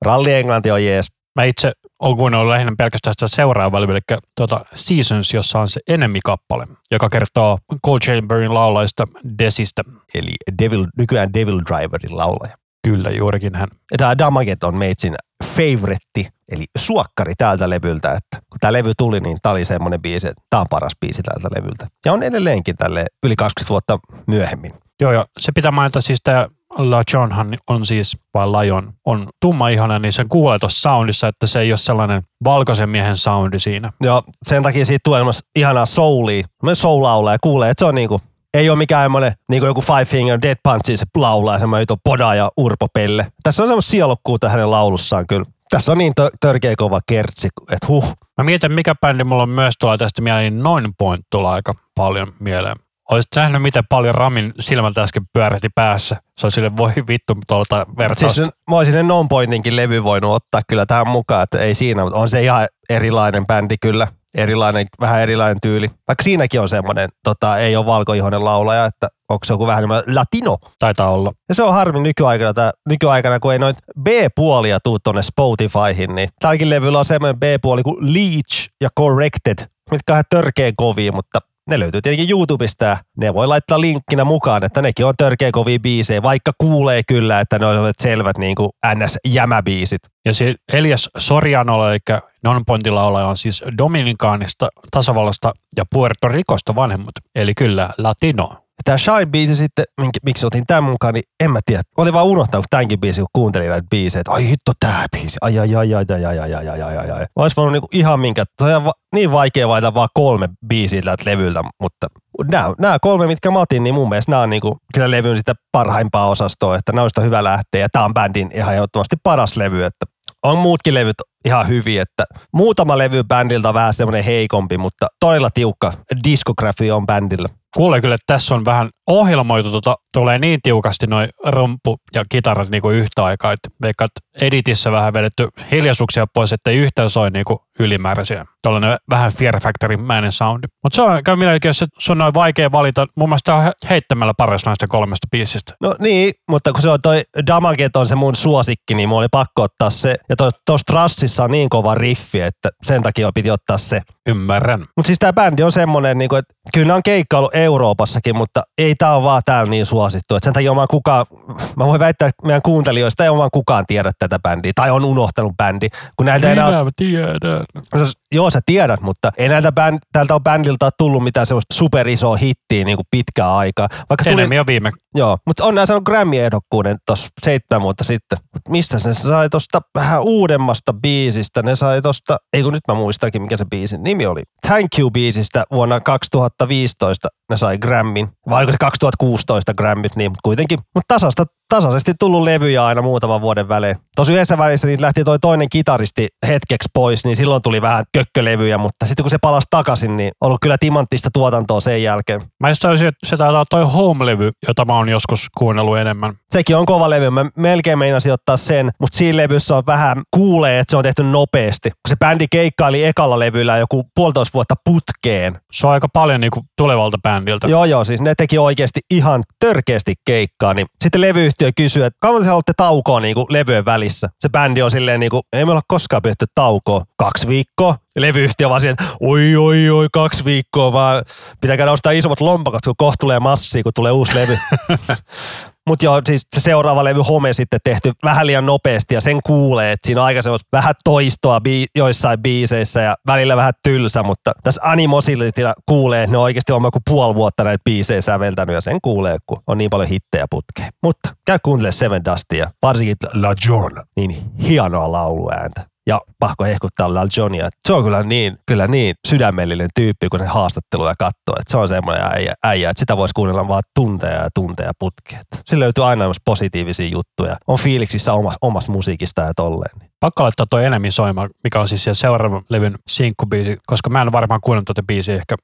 Ralli Englanti on jees. Mä itse olen kuunnellut lähinnä pelkästään sitä seuraavaa levyä, eli tuota Seasons, jossa on se Enemy-kappale, joka kertoo Cold Chamberin laulaista Desistä. Eli Devil, nykyään Devil Driverin laulaja. Kyllä, juurikin hän. Tämä Damaget on meitsin favoritti, eli suokkari täältä levyltä, että kun tämä levy tuli, niin tämä oli semmoinen biisi, että tämä on paras biisi tältä levyltä. Ja on edelleenkin tälle yli 20 vuotta myöhemmin. Joo, ja se pitää mainita siis tämä La Johnhan on siis, vai Lion, on tumma ihana, niin sen kuulee tuossa soundissa, että se ei ole sellainen valkoisen miehen soundi siinä. Ja sen takia siitä tulee ihanaa soulia, semmoinen soul ja kuulee, että se on niinku, ei ole mikään semmoinen niinku joku Five Finger Dead Punch, se laulaa semmoinen juttu Poda ja Urpo Pelle. Tässä on semmoista sielokkuutta hänen laulussaan kyllä. Tässä on niin tö- törkeä kova kertsi, että huh. Mä mietin, mikä bändi mulla on myös tuolla tästä mieleen, niin Noin Point tulee aika paljon mieleen. Olisit nähnyt, miten paljon Ramin silmältä äsken pyörähti päässä. Se on sille, voi vittu tuolta vertausta. Siis mä olisin ne Non Pointinkin levy voinut ottaa kyllä tähän mukaan, että ei siinä, mutta on se ihan erilainen bändi kyllä. Erilainen, vähän erilainen tyyli. Vaikka siinäkin on semmoinen, tota, ei ole valkoihoinen laulaja, että onko se joku vähän enemmän latino. Taitaa olla. Ja se on harmi nykyaikana, tää, nykyaikana kun ei noit B-puolia tuu tonne Spotifyhin, niin tälläkin levyllä on semmoinen B-puoli kuin Leech ja Corrected, mitkä on ihan törkeä kovia, mutta ne löytyy tietenkin YouTubesta ja ne voi laittaa linkkinä mukaan, että nekin on törkeä kovia biisejä, vaikka kuulee kyllä, että ne on selvät niin kuin NS-jämäbiisit. Ja se Elias Sorianola, eli non-pointilaulaja, on siis Dominikaanista, tasavallasta ja Puerto Ricosta vanhemmat. Eli kyllä latino. Tämä Shine-biisi sitten, miksi otin tämän mukaan, niin en mä tiedä. Oli vaan unohtanut tämänkin biisin, kun kuuntelin näitä biisejä, ai hitto tää biisi, ai ai ai ai ai ai ai ai ai ai ai. Olisi voinut niinku ihan minkä, se on niin vaikea valita vaan kolme biisiä tältä levyltä, mutta nämä, nämä kolme, mitkä mä otin, niin mun mielestä nämä on niinku, kyllä levyn sitä parhaimpaa osastoa, että näistä hyvä lähteä ja tämä on bändin ihan ehdottomasti paras levy, että on muutkin levyt ihan hyviä, että muutama levy bändiltä on vähän semmoinen heikompi, mutta todella tiukka diskografia on bändillä. Kuulee kyllä, että tässä on vähän ohjelmoitu, tota, tulee niin tiukasti noin rumpu ja kitarat niinku yhtä aikaa, että editissä vähän vedetty hiljaisuuksia pois, ettei yhtään soi niinku ylimääräisiä. Tuollainen vähän Fear Factorin mäinen soundi. Mutta se on käy milläkin, jos se on noin vaikea valita. Mun mielestä on he- heittämällä paras näistä kolmesta biisistä. No niin, mutta kun se on toi Damaget on se mun suosikki, niin mulla oli pakko ottaa se. Ja tuossa Trassissa on niin kova riffi, että sen takia piti ottaa se. Ymmärrän. Mutta siis tämä bändi on semmoinen, niin että kyllä ne on keikkailu Euroopassakin, mutta ei tämä ole vaan täällä niin suosittu. Et sen takia oman kukaan, mä voin väittää että meidän kuuntelijoista, ei oman kukaan tiedä tätä bändiä, tai on unohtanut bändi. Kun näiltä ei enää, Minä tiedän. No, joo, sä tiedät, mutta ei näiltä bänd, tältä on bändiltä tullut mitään semmoista superisoa hittiä niin kuin pitkään aikaa. Vaikka tuli, Enemmän jo viime. joo, mutta on näin saanut Grammy-ehdokkuuden tuossa seitsemän vuotta sitten. Mut mistä se sai tosta vähän uudemmasta biisistä? Ne sai tosta, ei kun nyt mä muistakin mikä se biisin nimi oli. Thank You-biisistä vuonna 2015 ne sai Grammyn. Vai oliko se 2016 Grammyt, niin kuitenkin. Mutta tasasta tasaisesti tullut levyjä aina muutaman vuoden välein. Tosi yhdessä välissä niin lähti toi toinen kitaristi hetkeksi pois, niin silloin tuli vähän kökkölevyjä, mutta sitten kun se palasi takaisin, niin ollut kyllä timanttista tuotantoa sen jälkeen. Mä just sanoisin, että se taitaa toi Home-levy, jota mä oon joskus kuunnellut enemmän. Sekin on kova levy. Mä melkein meinasin ottaa sen, mutta siinä levyssä on vähän kuulee, että se on tehty nopeasti. Kun se bändi keikkaili ekalla levyllä joku puolitoista vuotta putkeen. Se on aika paljon niinku tulevalta bändiltä. Joo, joo, siis ne teki oikeasti ihan törkeästi keikkaa. Niin sitten levyyhtiö kysyy, että kauan te haluatte taukoa niin kuin levyjen välissä? Se bändi on silleen, niin kuin, ei me olla koskaan pidetty taukoa. Kaksi viikkoa. Levyyhtiö vaan siihen, oi, oi, oi, kaksi viikkoa, vaan pitää käydä ostaa isommat lompakot, kun kohta tulee massia, kun tulee uusi levy. Mutta joo, siis se seuraava levy Home sitten tehty vähän liian nopeasti ja sen kuulee, että siinä on aika vähän toistoa bii- joissain biiseissä ja välillä vähän tylsä, mutta tässä Animosilityllä kuulee, että ne on oikeasti on joku puoli vuotta näitä biisejä säveltänyt ja sen kuulee, kun on niin paljon hittejä putkeen. Mutta käy kuuntelemaan Seven Dustia, varsinkin La John. niin hienoa lauluääntä. Ja pakko hehkuttaa Lal Johnia. Se on kyllä niin, kyllä niin sydämellinen tyyppi, kun ne haastatteluja katsoo. Että se on semmoinen äijä, äijä, että sitä voisi kuunnella vaan tunteja ja tunteja putkeen. Sillä löytyy aina myös positiivisia juttuja. On fiiliksissä omasta, omasta musiikista ja tolleen. Pakko laittaa toi enemmän soimaan, mikä on siis siellä seuraavan levyn sinkkubiisi, koska mä en varmaan kuunnellut tuota biisiä ehkä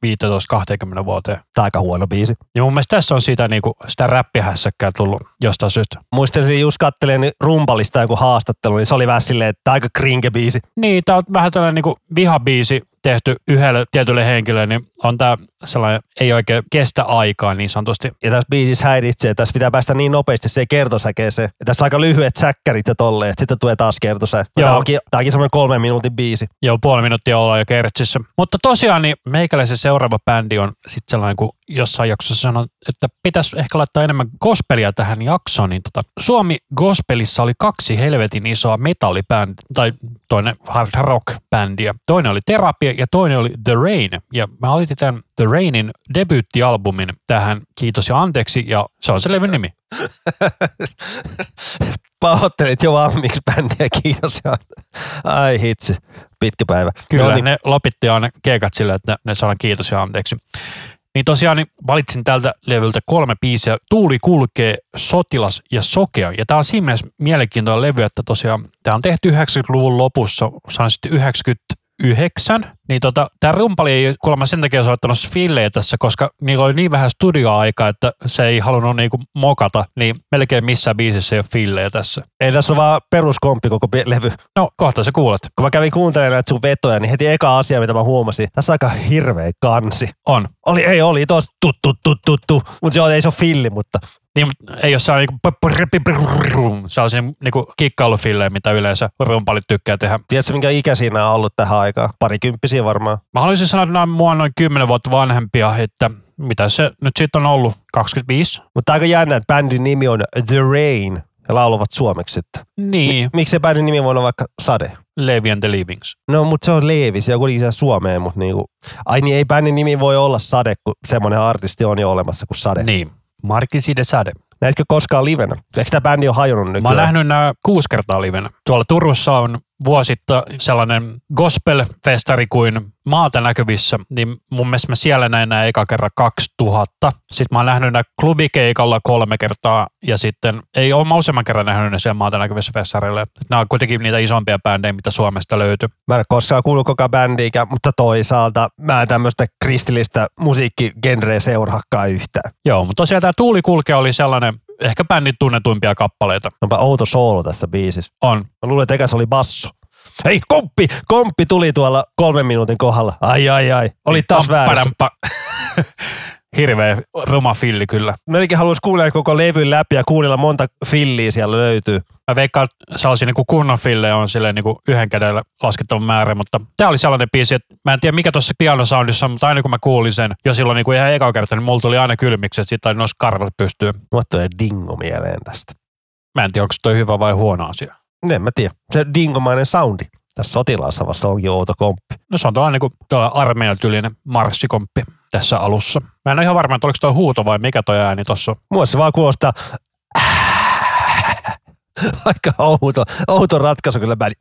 15-20 vuoteen. Tämä aika huono biisi. Ja mun mielestä tässä on siitä niinku sitä räppihässäkkää tullut jostain syystä. Muistelin just kattelin rumpalista joku haastattelu, niin se oli vähän silleen, että aika krinke biisi. Niin, tää on vähän tällainen niinku vihabiisi tehty yhdelle tietylle henkilölle, niin on tää sellainen, ei oikein kestä aikaa niin sanotusti. Ja tässä biisissä häiritsee, tässä pitää päästä niin nopeasti se kertosäkeeseen. Ja tässä aika lyhyet säkkärit ja tolleen, että sitten tulee taas kertosä. Tämä onkin, tää onkin semmoinen kolmen minuutin biisi. Joo, puoli minuuttia ollaan jo kertsissä. Mutta tosiaan niin meikäläisen seuraava bändi on sitten sellainen, kun jossain jaksossa sanon, että pitäisi ehkä laittaa enemmän gospelia tähän jaksoon. Niin tota, Suomi Gospelissa oli kaksi helvetin isoa metallibändiä, tai toinen hard rock-bändiä. Toinen oli Terapia ja toinen oli The Rain. Ja mä valitin tämän The Rainin debyyttialbumin tähän Kiitos ja anteeksi, ja se on se levyn nimi. Pahoittelit jo valmiiksi bändiä, kiitos. Ja... Ai hitsi, pitkä päivä. Kyllä, No niin. niin, ne lopitti aina keikat sillä, että ne, ne saadaan kiitos ja anteeksi. Niin tosiaan niin valitsin tältä levyltä kolme biisiä. Tuuli kulkee, Sotilas ja Sokea. Ja tämä on siinä mielessä mielenkiintoinen levy, että tosiaan tämä on tehty 90-luvun lopussa, sanoisin 90 2009, niin tota, tämä rumpali ei kuulemma sen takia soittanut fillejä tässä, koska niillä oli niin vähän studioaikaa, että se ei halunnut niinku mokata, niin melkein missään biisissä ei ole fillejä tässä. Ei tässä ole vaan peruskomppi koko levy. No, kohta sä kuulet. Kun mä kävin kuuntelemaan näitä sun vetoja, niin heti eka asia, mitä mä huomasin, tässä on aika hirveä kansi. On. Oli, ei oli tos tut tut tut tut tut, mutta se on, ei se ole filli, mutta Niin, ei ole sellainen niinku sellaisia niinku kikkailufillejä, mitä yleensä rumpalit tykkää tehdä. tiedätkö minkä ikä siinä on ollut tähän aikaan? Parikymppisiä varmaan. Mä haluaisin sanoa, että nämä on noin 10 vuotta vanhempia, että mitä se nyt sitten on ollut, 25? Mutta aika jännä, että bändin nimi on The Rain ja laulavat suomeksi sitten. Niin, Miksi se bändin nimi voi olla vaikka Sade? Levi and the Livings. No, mutta se on Leevi, se on kuitenkin siellä Suomeen, mutta niinku, ai niin ei bändin nimi voi olla Sade, kun semmoinen artisti on jo olemassa kuin Sade. Niin. Markin Side Sade. Näitkö koskaan livenä? Eikö tämä bändi ole hajonnut nykyään? Mä oon nähnyt nämä kuusi kertaa livenä. Tuolla Turussa on vuositta sellainen gospel-festari kuin maata näkyvissä, niin mun mielestä mä siellä näin nämä eka kerran 2000. Sitten mä oon nähnyt nämä klubikeikalla kolme kertaa ja sitten ei ole mä useamman kerran nähnyt ne siellä maata näkyvissä festareilla. Nämä on kuitenkin niitä isompia bändejä, mitä Suomesta löytyy. Mä en koskaan kuullut koko bändiä, mutta toisaalta mä en tämmöistä kristillistä musiikkigenreä seuraakaan yhtään. Joo, mutta tosiaan tämä Tuuli oli sellainen ehkä bändin tunnetuimpia kappaleita. Onpa outo soolo tässä biisissä. On. Mä luulen, että se oli basso. Hei, komppi! Komppi tuli tuolla kolmen minuutin kohdalla. Ai, ai, ai. Oli taas väärässä. Hirveä ruma filli kyllä. Melkein haluaisi kuunnella koko levyn läpi ja kuunnella monta filliä siellä löytyy. Mä veikkaan, että sellaisia niin kunnon fillejä on silleen niin yhden kädellä laskettava määrä, mutta tämä oli sellainen biisi, että mä en tiedä mikä tuossa pianosoundissa on, mutta aina kun mä kuulin sen jo silloin niin kuin ihan eka kerta, niin mulla tuli aina kylmiksi, että siitä nousi karvat pystyyn. Mulla tulee dingo mieleen tästä. Mä en tiedä, onko toi hyvä vai huono asia. En mä tiedä. Se dingomainen soundi. Tässä sotilaassa vasta onkin outo komppi. No se on tällainen niin kuin, armeijatyylinen marssikomppi tässä alussa. Mä en ole ihan varma, että oliko toi huuto vai mikä toi ääni tossa. on. Mua se vaan kuulostaa aika outo, outo ratkaisu kyllä bändi.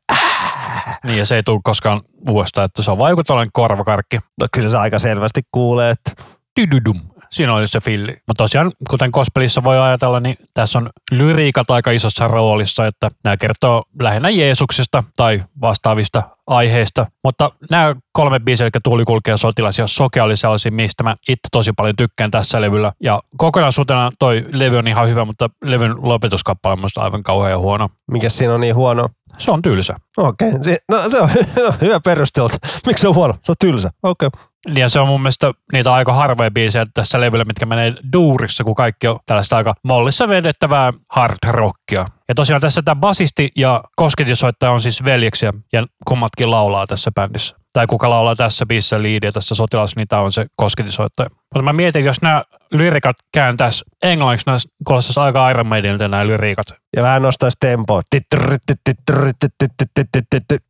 Niin ja se ei tule koskaan uudestaan, että se on tällainen korvakarkki. No kyllä se aika selvästi kuulee, että Dydydum. Siinä oli se filli. Mutta tosiaan, kuten gospelissa voi ajatella, niin tässä on lyriikat aika isossa roolissa, että nämä kertoo lähinnä Jeesuksesta tai vastaavista aiheista. Mutta nämä kolme biisiä, eli Tuuli kulkee sotilas ja Soke oli sellaisia, mistä mä itse tosi paljon tykkään tässä levyllä. Ja kokonaisuutena toi levy on ihan hyvä, mutta levyn lopetuskappale on aivan kauhean huono. mikä siinä on niin huono. Se on tylsä. Okei, okay. no se on no, hyvä perustelu. Miksi se on huono? Se on tylsä. Okei. Okay. Ja se on mun mielestä niitä aika harvoja biisejä tässä levyllä, mitkä menee duurissa, kun kaikki on tällaista aika mollissa vedettävää hard rockia. Ja tosiaan tässä tämä basisti ja kosketisoittaja on siis veljeksiä ja kummatkin laulaa tässä bändissä. Tai kuka laulaa tässä biisissä liidiä tässä sotilas, niin tämä on se kosketisoittaja. Mutta mä mietin, jos nämä lyrikat kääntäisi englanniksi, nämä kuulostaisi aika Iron Maidenilta nämä lyrikat. Ja vähän nostaisi tempoa.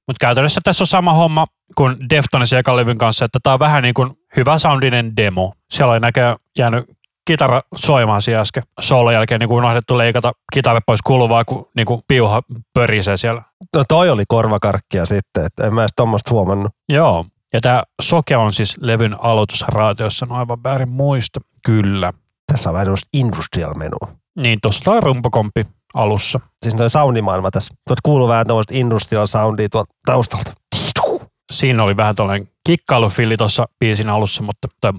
Mutta käytännössä tässä on sama homma kuin Deftonesin ekan levyn kanssa, että tämä on vähän niin kuin hyvä soundinen demo. Siellä oli näköjään jäänyt kitara soimaan siinä äsken. Soolon jälkeen niin kuin unohdettu leikata kitara pois kuluvaa, kun niin kuin piuha pörisee siellä. No toi oli korvakarkkia sitten, että en mä edes tommoista huomannut. Joo. Ja tämä Soke on siis levyn aloitusraatiossa, no aivan väärin muista. Kyllä. Tässä on vähän industrial menua. Niin, tuossa on rumpokompi alussa. Siis toi soundimaailma tässä. Tuot kuuluu vähän tämmöistä industrial soundia tuolta taustalta. Siinä oli vähän tällainen kikkailufilli tuossa biisin alussa, mutta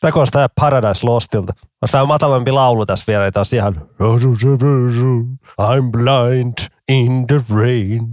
Tämä kuulostaa Paradise Lostilta. Olisi vähän matalampi laulu tässä vielä, niin taas ihan I'm blind in the rain.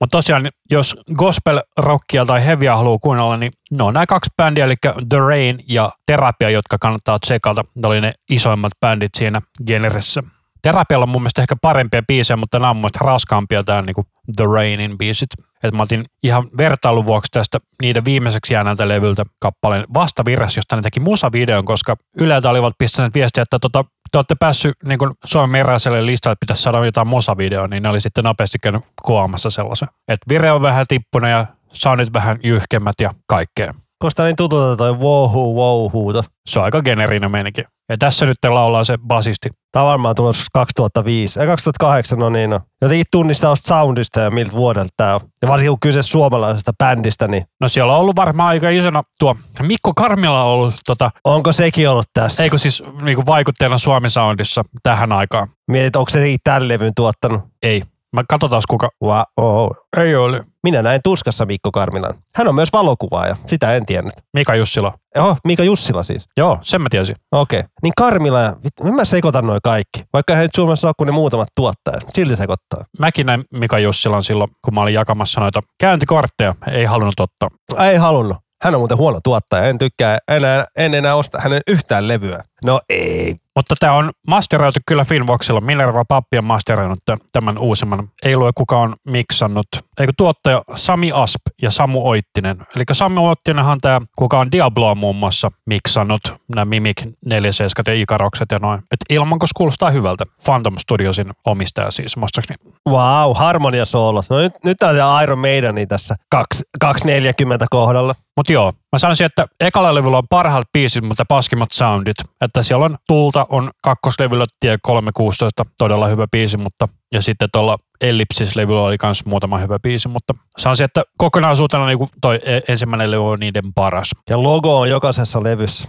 Mutta tosiaan, jos gospel-rockia tai heavyä haluaa kuunnella, niin ne on nämä kaksi bändiä, eli The Rain ja Terapia, jotka kannattaa tsekata. Ne oli ne isoimmat bändit siinä genressä. Terapialla on mun mielestä ehkä parempia biisejä, mutta nämä on mun mielestä raskaampia tää niinku The Rainin biisit. Et mä otin ihan vertailun vuoksi tästä niiden viimeiseksi jääneeltä levyltä kappaleen vastavirras, josta ne teki musavideon, koska Yleltä olivat pistäneet viestiä, että tota, te olette päässyt niin kuin Suomen meräiselle listalle, että pitäisi saada jotain musavideoa, niin ne oli sitten nopeasti käynyt kuvaamassa sellaisen. Et vire on vähän tippunut ja soundit vähän jyhkemmät ja kaikkea. Koska niin tutulta toi wohu wow huuto. Se on aika generinen meininki. Ja tässä nyt laulaa se basisti. Tämä on varmaan tullut 2005. Ja 2008, no niin no. Jotenkin tunnistaa soundista ja miltä vuodelta tämä on. Ja varsinkin kun kyse suomalaisesta bändistä, niin No siellä on ollut varmaan aika isona tuo Mikko Karmila on ollut tota, onko sekin ollut tässä? eikö siis niinku vaikutteena Suomi Soundissa tähän aikaan? Mietit, onko se tämän levyn tuottanut? Ei. Mä katsotaan kuka. Wow. Oh. Ei ole. Minä näin tuskassa Mikko Karmilan. Hän on myös valokuvaaja, sitä en tiennyt. Mika Jussila. Oho, Mika Jussila siis. Joo, sen mä tiesin. Okei. Niin Karmila ja, mä sekoitan noin kaikki. Vaikka hän nyt Suomessa on kuin ne muutamat tuottajat. Silti sekoittaa. Mäkin näin Mika Jussilan silloin, kun mä olin jakamassa noita käyntikortteja. Ei halunnut ottaa. Ei halunnut. Hän on muuten huono tuottaja. En tykkää enää, en enää osta hänen yhtään levyä. No ei. Mutta tämä on masteroitu kyllä Finvoxilla. Minerva Pappi on masteroinut tämän- uusimman. Ei lue kuka on miksannut. Eikö tuottaja Sami Asp ja Samu Oittinen. Eli Sami Oittinenhan tämä, kuka on Diabloa muun muassa miksannut. Nämä Mimic 47 ja Ikarokset ja noin. Et ilmankos kuulostaa hyvältä. Phantom Studiosin omistaja siis, muistaakseni. Wow, harmoniasoolot. No nyt, nyt on Iron Maideni tässä 2, 240 kohdalla. Mutta joo, mä sanoisin, että ekalla levyllä on parhaat biisit, mutta paskimmat soundit. Että siellä on Tuulta on kakkoslevyllä tie 316, todella hyvä biisi, mutta ja sitten tuolla Ellipsis-levyllä oli myös muutama hyvä biisi, mutta sanoisin, että kokonaisuutena niin toi e- ensimmäinen levy on niiden paras. Ja logo on jokaisessa levyssä.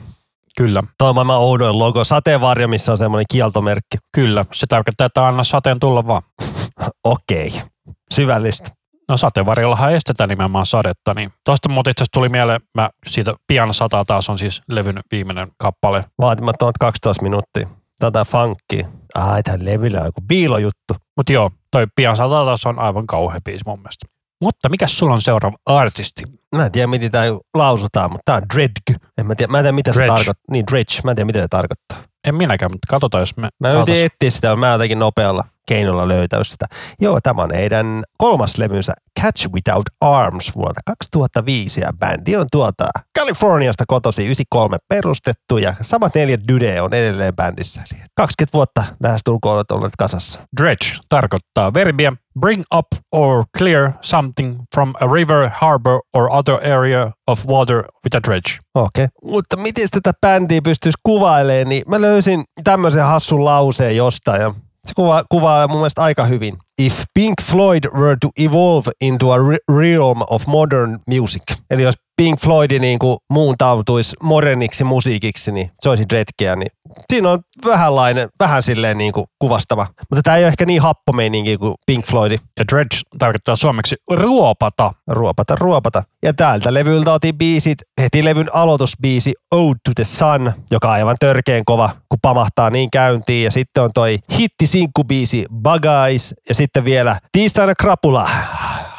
Kyllä, Tuo on maailman oudoin logo. Sateenvarjo, missä on semmoinen kieltomerkki. kyllä. Se tarkoittaa, että anna sateen tulla vaan. Okei. Syvällistä. No sateenvarjollahan estetään nimenomaan sadetta, niin tuosta muuten itse tuli mieleen, mä siitä pian sataa taas on siis levyn viimeinen kappale. Vaatimattomat 12 minuuttia. Tätä funkia. Ai, tämä levyllä on joku biilojuttu. Mutta joo, toi pian sataa taas on aivan kauhea biisi mun mielestä. Mutta mikä sulla on seuraava artisti? Mä en tiedä, miten tämä lausutaan, mutta tämä on Dredg. En mä tiedä, mä en tiedä mitä Dredge. se tarkoittaa. Niin, Dredge. Mä en tiedä, mitä se tarkoittaa. En minäkään, mutta katsotaan, jos me... Mä yritin etsiä sitä, mä jotenkin nopealla keinolla löytää sitä. Joo, tämä on heidän kolmas levynsä Catch Without Arms vuodelta 2005 ja bändi on tuota Kaliforniasta kotosi 93 perustettu ja samat neljä Dyde on edelleen bändissä. Eli 20 vuotta lähestulkoon olet olleet kasassa. Dredge tarkoittaa verbiä bring up or clear something from a river, harbor or other area of water with a dredge. Okei. Okay. Mutta miten tätä bändiä pystyisi kuvailemaan, niin mä löysin tämmöisen hassun lauseen jostain ja se kuva, kuvaa mun mielestä aika hyvin. If Pink Floyd were to evolve into a re- realm of modern music. Eli jos Pink Floyd niin kuin muuntautuisi moderniksi musiikiksi, niin se olisi Dredgeä. Niin siinä on vähänlainen, vähän silleen niin kuin kuvastava. Mutta tämä ei ole ehkä niin happomeininki kuin Pink Floyd. Ja dredge tarkoittaa suomeksi ruopata. Ruopata, ruopata. Ja täältä levyltä otin biisit, heti levyn aloitusbiisi Ode to the Sun, joka on aivan törkeen kova, kun pamahtaa niin käyntiin. Ja sitten on toi hitti sinkkubiisi Bagais ja sitten vielä tiistaina krapula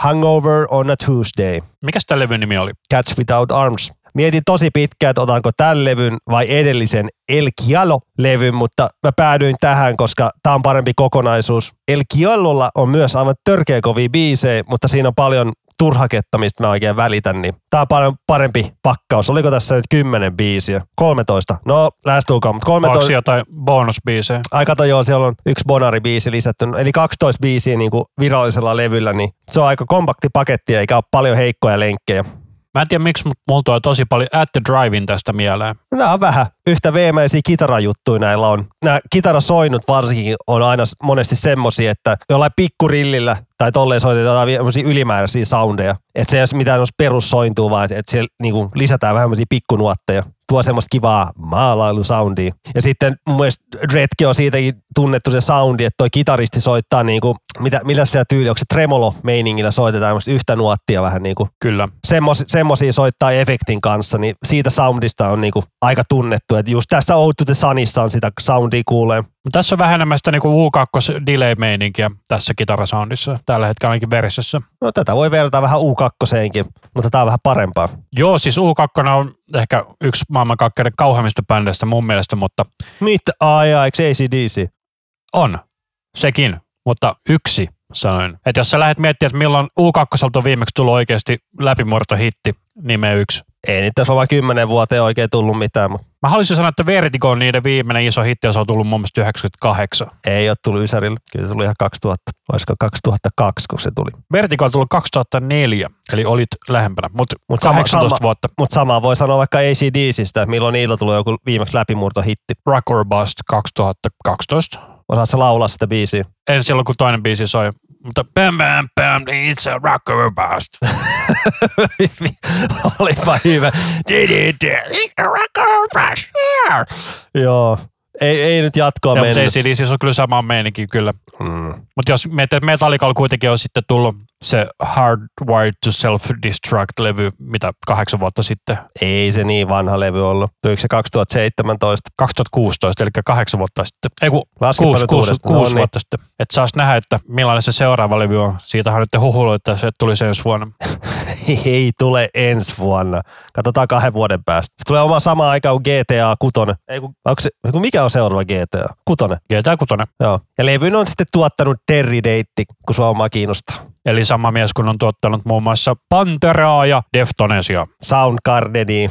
Hangover on a Tuesday. Mikäs tämä levyn nimi oli? Catch Without Arms. Mietin tosi pitkään, että otanko tämän levyn vai edellisen El Giallo-levyn, mutta mä päädyin tähän, koska tämä on parempi kokonaisuus. El Giallolla on myös aivan törkeä kovia biisejä, mutta siinä on paljon turhaketta, mistä mä oikein välitän, niin tää on paljon parempi pakkaus. Oliko tässä nyt 10 biisiä? 13. No, lähestulkoon, mutta Onko 13. siellä jotain bonusbiisejä? Ai kato joo, siellä on yksi Bonari-biisi lisätty, eli 12 biisiä niin kuin virallisella levyllä, niin se on aika kompakti paketti eikä ole paljon heikkoja lenkkejä. Mä en tiedä miksi, mutta mulla tosi paljon At the Drive-in tästä mieleen. On vähän yhtä veemäisiä kitarajuttuja näillä on. Nämä kitarasoinnut varsinkin on aina monesti semmosia, että jollain pikkurillillä tai tolleen soitetaan semmoisia ylimääräisiä soundeja. Että se ei ole mitään perussointua, vaan että, että siellä niinku lisätään vähän pikkunuotteja. Tuo semmoista kivaa maalailusoundia. Ja sitten mun mielestä Dredge on siitäkin tunnettu se soundi, että toi kitaristi soittaa niinku, mitä, millä sitä tyyli, onko se tremolo-meiningillä soitetaan yhtä nuottia vähän niinku Kyllä. semmos, semmosia soittaa efektin kanssa, niin siitä soundista on niinku aika tunnettu. Että just tässä Out to the Sunissa on sitä soundia kuulee. Tässä on vähän enemmän sitä niinku U2 delay-meininkiä tässä kitarasoundissa, tällä hetkellä ainakin verisessä. No tätä voi verrata vähän U2-seenkin, mutta tää on vähän parempaa. Joo, siis U2 on ehkä yksi maailmankaikkeuden kauheimmista bändeistä mun mielestä, mutta Mitä? Ai, ai, eikö ACDC? on sekin, mutta yksi sanoin. Että jos sä lähdet miettimään, että milloin U2 on viimeksi tullut oikeasti läpimurtohitti, nimeä yksi. Ei niitä tässä on vain kymmenen vuoteen oikein tullut mitään, mutta Mä haluaisin sanoa, että Vertigo on niiden viimeinen iso hitti, ja se on tullut mun mielestä 98. ei ole tullut Ysärille. Kyllä se tuli ihan 2000, olisiko 2002, kun se tuli. Vertigo on tullut 2004, eli olit lähempänä, mutta Mut Mut sama- 18 sama- vuotta. Mutta samaa voi sanoa vaikka ACDCistä, että milloin niillä tuli joku viimeksi läpimurtohitti. Rock or Bust 2012. Osaatko laulaa sitä biisiä? En silloin, kun toinen biisi soi, mutta bam bam bam, it's a rock or bust. Olipa hyvä. It's a rock or bust. Yeah. Joo. Ei, ei nyt jatkoa Ja, mutta mennyt. ACDC on kyllä sama meininki kyllä. Mm. Mutta jos Metallicalla kuitenkin on sitten tullut se Hardwired to Self-Destruct-levy, mitä kahdeksan vuotta sitten, Ei se niin vanha levy ollut. Tuliko se 2017? 2016, eli kahdeksan vuotta sitten. Ei kun kuusi, kuusi, kuusi No niin. vuotta sitten. Että saas nähdä, että millainen se seuraava levy on. Siitähän nyt huhuilu, että se tuli ensi vuonna. Ei tule ensi vuonna. Katsotaan kahden vuoden päästä. Se tulee oma sama aika kuin GTA 6. Ei kun, onko se, kun mikä on seuraava GTA? 6. GTA 6. Joo. Ja levyn on sitten tuottanut Terry Deitti, kun sua omaa kiinnostaa. Eli sama mies, kun on tuottanut muun muassa Panteraa ja Deftonesia. Soundgardenia.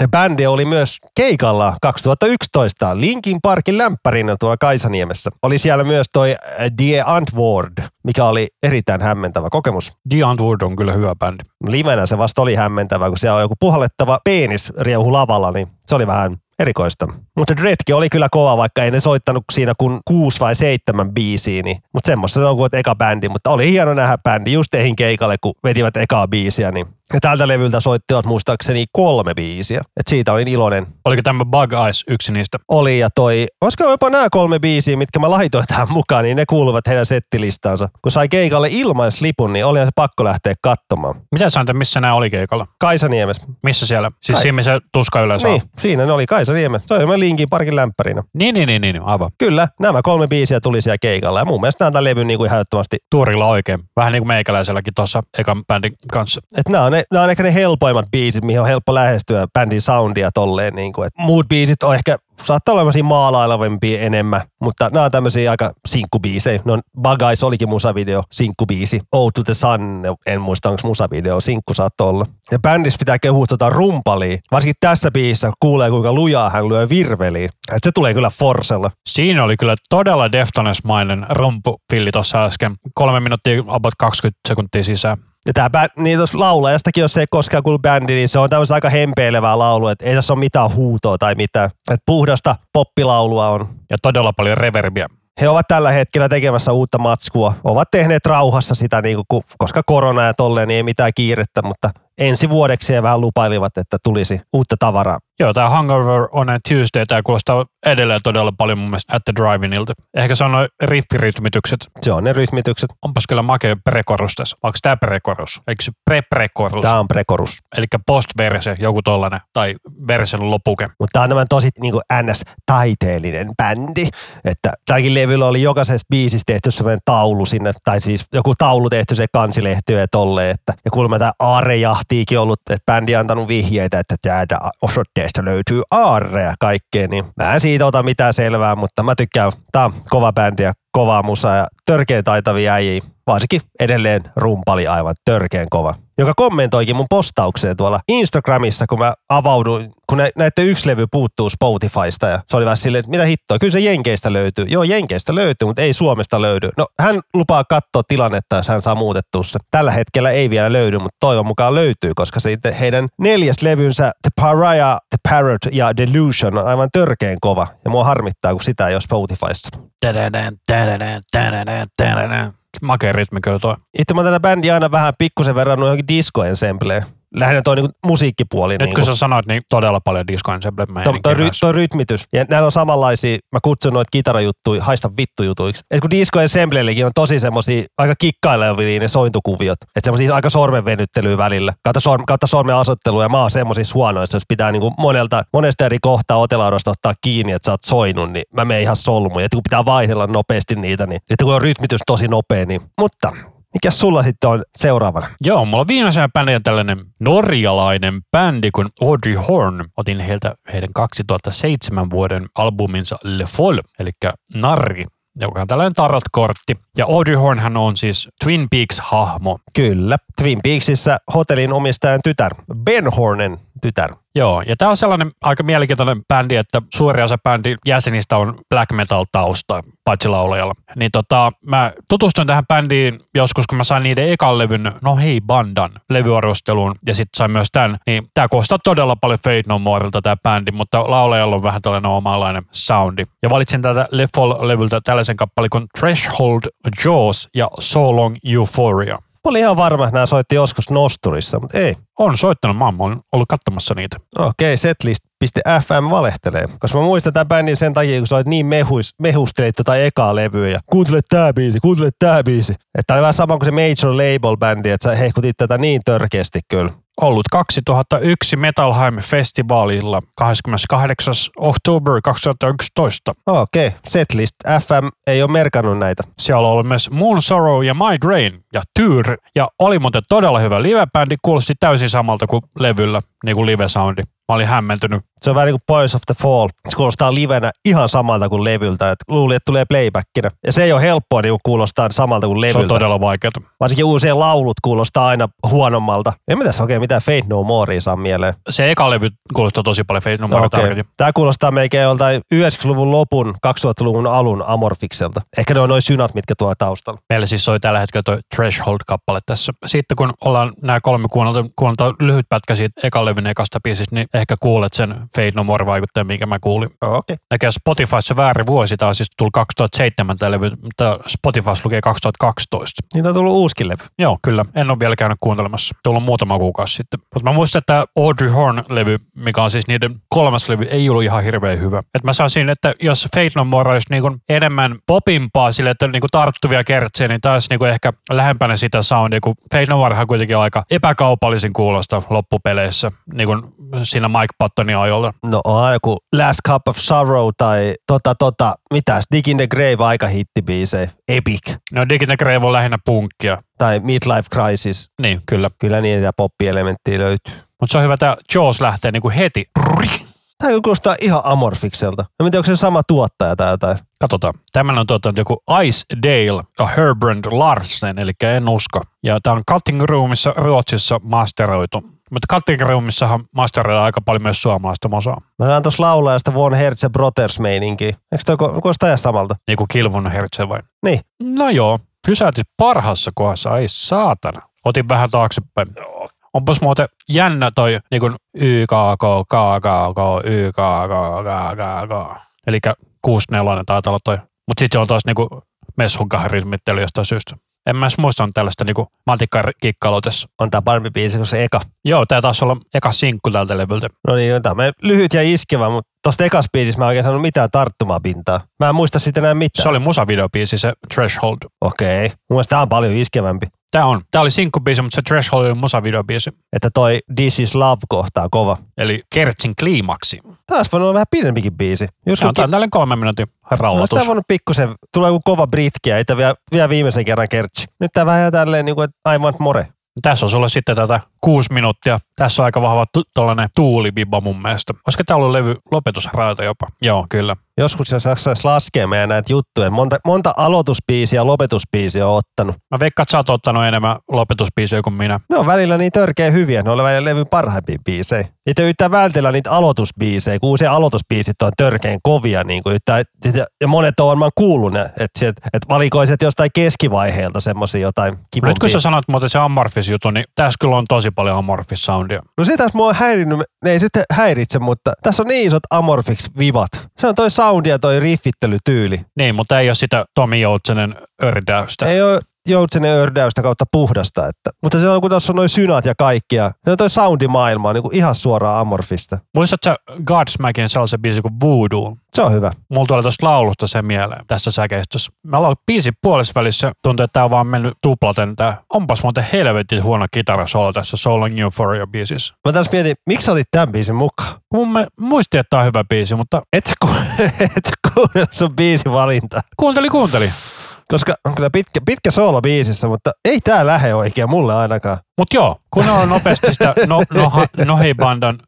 Ja bändi oli myös keikalla 2011 Linkin Parkin lämpärinä tuolla Kaisaniemessä. Oli siellä myös toi äh, Die Antwoord, mikä oli erittäin hämmentävä kokemus. The Antwoord on kyllä hyvä bändi. Livenä se vasta oli hämmentävä, kun siellä on joku puhallettava penis rieuhu lavalla, niin se oli vähän erikoista. Mutta Dredki oli kyllä kova, vaikka ei ne soittanut siinä kuin kuusi vai seitsemän biisiä, niin, mutta semmoista se on kuin eka bändi, mutta oli hieno nähdä bändi just eihin keikalle, kun vetivät ekaa biisiä, niin ja tältä levyltä soittivat muistaakseni kolme biisiä. Et siitä olin iloinen. Oliko tämä Bug Eyes yksi niistä? Oli ja toi, olisiko jopa nämä kolme biisiä, mitkä mä laitoin tähän mukaan, niin ne kuuluvat heidän settilistaansa. Kun sai keikalle ilmaislipun, niin oli se pakko lähteä katsomaan. Mitä sä missä nämä oli keikalla? Kaisaniemes. Missä siellä? Siis Kai- siinä, missä tuska yleensä Niin, on. siinä ne oli Kaisaniemes. Se oli Linkin parkin lämpärinä. Niin, niin, niin, niin, aivan. Kyllä, nämä kolme biisiä tuli siellä keikalla ja mun mielestä nämä levyn niin kuin ihan Tuurilla oikein. Vähän niin kuin meikäläiselläkin tuossa ekan bändin kanssa. että nämä on, ne, nämä on ehkä ne helpoimmat biisit, mihin on helppo lähestyä bändin soundia tolleen. Niin kuin, että muut biisit on ehkä, saattaa olla sellaisia maalailevempia enemmän, mutta nämä on tämmöisiä aika sinkkubiisejä. No Bagais olikin musavideo, sinkkubiisi. Oh to the Sun, en muista onko musavideo, sinkku saattoi olla. Ja bändissä pitää kehua tota rumpalia. Varsinkin tässä biisissä kuulee kuinka lujaa hän lyö virveliä. Et se tulee kyllä forsella. Siinä oli kyllä todella Deftones-mainen rumpupilli tuossa äsken. Kolme minuuttia, about 20 sekuntia sisään. Ja tää bä- niin tuossa laulajastakin, jos se ei koskaan kuulu bändi, niin se on tämmöistä aika hempeilevää laulua, että ei tässä ole mitään huutoa tai mitään. Et puhdasta poppilaulua on. Ja todella paljon reverbiä. He ovat tällä hetkellä tekemässä uutta matskua. Ovat tehneet rauhassa sitä, niin kuin, koska korona ja tolleen, niin ei mitään kiirettä, mutta ensi vuodeksi he vähän lupailivat, että tulisi uutta tavaraa. Joo, tämä Hungover on a Tuesday, tämä kuulostaa edelleen todella paljon mun mielestä At the Drive-inilta. Ehkä se on noin riffirytmitykset. Se on ne rytmitykset. Onpas kyllä makea prekorus tässä. Onko tämä prekorus? Eikö se pre-prekorus? Tämä on prekorus. Eli post-verse, joku tollanen. Tai versen lopuke. Mutta tämä on tämmöinen tosi niin kuin NS-taiteellinen bändi. Että tälläkin levyllä oli jokaisessa biisissä tehty semmoinen taulu sinne, tai siis joku taulu tehty se kansilehtiö ja tolleen. Että, ja kuulemma tämä aarejahtiikin ollut, että bändi antanut vihjeitä, että täältä osoitteesta löytyy aareja ja kaikkea. Niin mä en siitä ota mitään selvää, mutta mä tykkään, tää on kova bändi ja kovaa musaa ja törkeän taitavia äijiä. Varsinkin edelleen rumpali aivan törkeän kova. Joka kommentoikin mun postaukseen tuolla Instagramissa, kun mä avauduin, kun nä- näette yksi levy puuttuu Spotifysta ja se oli vähän silleen, että mitä hittoa, kyllä se Jenkeistä löytyy. Joo, Jenkeistä löytyy, mutta ei Suomesta löydy. No hän lupaa katsoa tilannetta, jos hän saa muutettua se. Tällä hetkellä ei vielä löydy, mutta toivon mukaan löytyy, koska se heidän neljäs levynsä The Pariah, The Parrot ja Delusion on aivan törkeän kova. Ja mua harmittaa, kun sitä ei ole Spotifyssa. Makea rytmi kyllä toi. Itse mä tätä bändiä aina vähän pikkusen verrannut johonkin disco-ensembleen. Lähinnä toi niinku musiikkipuoli. Nyt niinku. kun sä sanoit, niin todella paljon disco ensemble Toi, toi, ry, toi rytmitys. Ja näillä on samanlaisia, mä kutsun noita kitarajuttuja, haista vittujutuiksi. Et kun disco ensemblellekin on tosi semmosia aika kikkailevia ne sointukuviot. Että semmosia aika sormenvenyttelyä välillä. Kautta, sorm, kautta sormen asettelua ja mä oon semmoisissa huonoissa, jos pitää niinku monelta, monesta eri kohtaa otelaudosta ottaa kiinni, että sä oot soinut, niin mä menen ihan solmuun. Ja kun pitää vaihdella nopeasti niitä, niin että kun on rytmitys tosi nopea, niin mutta mikä sulla sitten on seuraavana? Joo, mulla on viimeisenä bändinä tällainen norjalainen bändi kuin Audrey Horn. Otin heiltä heidän 2007 vuoden albuminsa Le Foll, eli Narri, joka on tällainen tarot-kortti. Ja Audrey Hornhan on siis Twin Peaks-hahmo. Kyllä. Twin Peaksissä hotellin omistajan tytär, Ben Hornen tytär. Joo, ja tämä on sellainen aika mielenkiintoinen bändi, että suuri osa bändin jäsenistä on black metal tausta, paitsi laulajalla. Niin tota, mä tutustuin tähän bändiin joskus, kun mä sain niiden ekan levyn, no hei bandan, levyarvosteluun, ja sitten sain myös tämän. Niin tää koostaa todella paljon Fate No Morelta tämä bändi, mutta laulajalla on vähän tällainen omanlainen soundi. Ja valitsin tätä Le Fall-levyltä tällaisen kappaleen kuin Threshold Jaws ja So Long Euphoria. Mä olin ihan varma, että nämä soitti joskus Nosturissa, mutta ei. On soittanut, mä oon ollut katsomassa niitä. Okei, setlist.fm valehtelee. Koska mä muistan tämän bändin sen takia, kun sä olet niin mehus, mehustelit tota ekaa levyä ja kuuntele tää biisi, kuuntele tää biisi. Että oli vähän sama kuin se Major Label bändi, että sä hehkutit tätä niin törkeästi kyllä. Ollut 2001 Metalheim-festivaalilla 28. oktober 2011. Okei, setlist FM ei ole merkannut näitä. Siellä on ollut myös Moon Sorrow ja Migraine ja Tyr. Ja oli muuten todella hyvä live-bändi, kuulosti täysin samalta kuin levyllä, niin kuin live-soundi. Mä olin hämmentynyt. Se on vähän niin kuin Boys of the Fall. Se kuulostaa livenä ihan samalta kuin levyltä. Et luulin, että tulee playbackinä. Ja se ei ole helppoa niin kuulostaa samalta kuin Se levyltä. on todella vaikeaa. Varsinkin uusien laulut kuulostaa aina huonommalta. En mä tässä oikein mitään Fate No Morea saa mieleen. Se eka levy kuulostaa tosi paljon Fate No More tarkoitin. Tää kuulostaa melkein joltain 90-luvun lopun, 2000-luvun alun Amorfikselta. Ehkä ne on noin synat, mitkä tuo taustalla. Meillä siis soi tällä hetkellä toi Threshold-kappale tässä. Sitten kun ollaan nämä kolme kuunnelta, kuunnelta lyhyt pätkä siitä ekan levyn ekasta biisistä, niin ehkä kuulet sen Fate No More vaikutteen, minkä mä kuulin. Okei. Okay. Näkee Spotifyssa väärin vuosi, tämä on siis tullut 2007 tämä levy, mutta Spotifyssa lukee 2012. Niin on tullut uuskin levy. Joo, kyllä. En ole vielä käynyt kuuntelemassa. Tullut muutama kuukausi sitten. Mutta mä muistan, että Audrey Horn-levy, mikä on siis niiden kolmas levy, ei ollut ihan hirveän hyvä. Et mä saisin, että jos Fate No More olisi niinku enemmän popimpaa sille, että niinku tarttuvia kertsiä, niin taas niinku ehkä lähempänä sitä soundia, kun Fate No Morehan kuitenkin aika epäkaupallisen kuulosta loppupeleissä, niin kuin siinä Mike Pattonin ajolla. No on joku Last Cup of Sorrow tai tota tota, mitäs, Dig in the Grave aika hittibiisejä. Epic. No Digit Grave on lähinnä punkkia. Tai Midlife Crisis. Niin, kyllä. Kyllä niitä poppielementtiä löytyy. Mutta se on hyvä, että Jaws lähtee niinku heti. Tämä kuulostaa ihan amorfikselta. En tiedä, onko se sama tuottaja tai jotain. Katsotaan. Tämän on tuottanut joku Ice Dale ja Herbrand Larsen, eli en usko. Ja tämä on Cutting Roomissa Ruotsissa masteroitu. Mutta Cutting Roomissahan masteroidaan aika paljon myös suomalaista mosaa. Mä näen tuossa laulaa sitä Von Hertz Brothers meininkiä. Eikö toi kuulostaa samalta? Niin kuin Kilvon Hertze vai? Niin. No joo, pysäytit parhaassa kohdassa, ai saatana. Otin vähän taaksepäin. Onpas muuten jännä toi niin kuin YKK, KKK, YKK, KKK. Eli 64 taitaa olla toi. Mutta sitten se on taas niinku messunkahan rytmittely jostain syystä. En mä edes muistanut tällaista niinku matikkakiikkailua tässä. On tää parempi biisi kuin se eka. Joo, tää taas olla eka sinkku tältä levyltä. No niin, tämä on lyhyt ja iskevä, mutta tosta ekas biisissä mä en oikein saanut mitään tarttumapintaa. Mä en muista sitten enää mitään. Se oli musavideobiisi, se Threshold. Okei. Mun mielestä tää on paljon iskevämpi. Tää on. Tää oli sinkkubiisi, mutta se Threshold oli musavideobiisi. Että toi This is Love kohtaa kova. Eli Kertsin kliimaksi. Tää olisi voinut olla vähän pidempikin biisi. Jos Tää on tällainen kolmen minuutin rauhoitus. tää voinut pikkusen, tulee joku kova britkiä, ei tää vielä, vielä viimeisen kerran kertsi. Nyt tää vähän tälleen niin kuin, että I want more. Tässä on sulle sitten tätä kuusi minuuttia. Tässä on aika vahva tu- tollanen tuulibiba mun mielestä. Olisiko tää ollut levy lopetusraita jopa? Joo, kyllä. Joskus jos jaksaisi laskea meidän näitä juttuja, monta, monta aloitusbiisiä ja lopetusbiisiä on ottanut. Mä veikkaan, että sä oot ottanut enemmän lopetusbiisejä kuin minä. Ne on välillä niin törkeä hyviä, ne on välillä levyn parhaimpia biisejä. Niitä yrittää vältellä niitä aloitusbiisejä, kun uusia aloitusbiisit on törkeän kovia. Niin kuin yrittää, ja monet on varmaan kuullut ne, että, että valikoisit jostain keskivaiheelta semmoisia jotain kivompia. Nyt kun sä sanot muuten se Amorphis juttu, niin tässä kyllä on tosi paljon Amorphis soundia. No se taas mua on häirinnyt, ne ei sitten häiritse, mutta tässä on niin isot Amorphix vivat. Se on toi soundi ja toi riffittelytyyli. Niin, mutta ei ole sitä Tomi Joutsenen ördäystä. Ei ole joutsenen ördäystä kautta puhdasta. Että, mutta se on, kun tässä on noin synat ja kaikkia. Se on toi soundimaailma on niin kuin ihan suoraan Amorfista. Muistatko Godsmackin sellaisen biisin kuin Voodoo? Se on hyvä. Mulla tulee tuosta laulusta se mieleen tässä säkeistössä. Mä aloin biisin puolessa välissä, tuntuu, että tää on vaan mennyt tuplaten. Tää onpas muuten helvetin huono kitarasolo tässä So Long Euphoria biisissä. Mä tässä mietin, miksi sä otit tämän biisin mukaan? Mun mä muistin, että tää on hyvä biisi, mutta Et sä, ku, et sä kuunnellut sun biisivalinta. kuunteli, kuunteli. Koska on kyllä pitkä, pitkä soolo biisissä, mutta ei tää lähe oikein mulle ainakaan. Mut joo, kun on nopeasti sitä no, noha, Nohi-bandan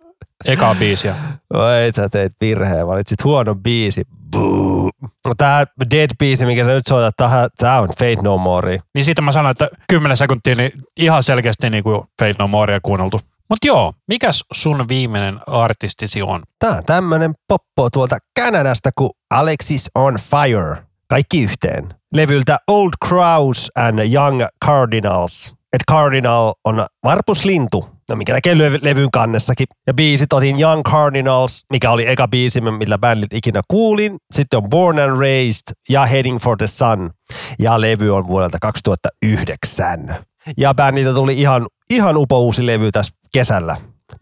ekaa biisiä. Oi, sä teit virheen, valitsit huonon biisi. Buu. No tää Dead-biisi, mikä sä nyt soitat, tää, tää on Fate No More. Niin siitä mä sanoin, että 10 sekuntia niin ihan selkeästi niin kuin Fate No Morea kuunneltu. Mut joo, mikäs sun viimeinen artistisi on? Tää on tämmönen poppo tuolta Kanadasta kuin Alexis on Fire. Kaikki yhteen. Levyltä Old Crows and Young Cardinals. Et Cardinal on varpuslintu, no mikä näkee levy- levyn kannessakin. Ja biisit otin Young Cardinals, mikä oli eka biisi, millä bändit ikinä kuulin. Sitten on Born and Raised ja Heading for the Sun. Ja levy on vuodelta 2009. Ja bändiltä tuli ihan, ihan upo uusi levy tässä kesällä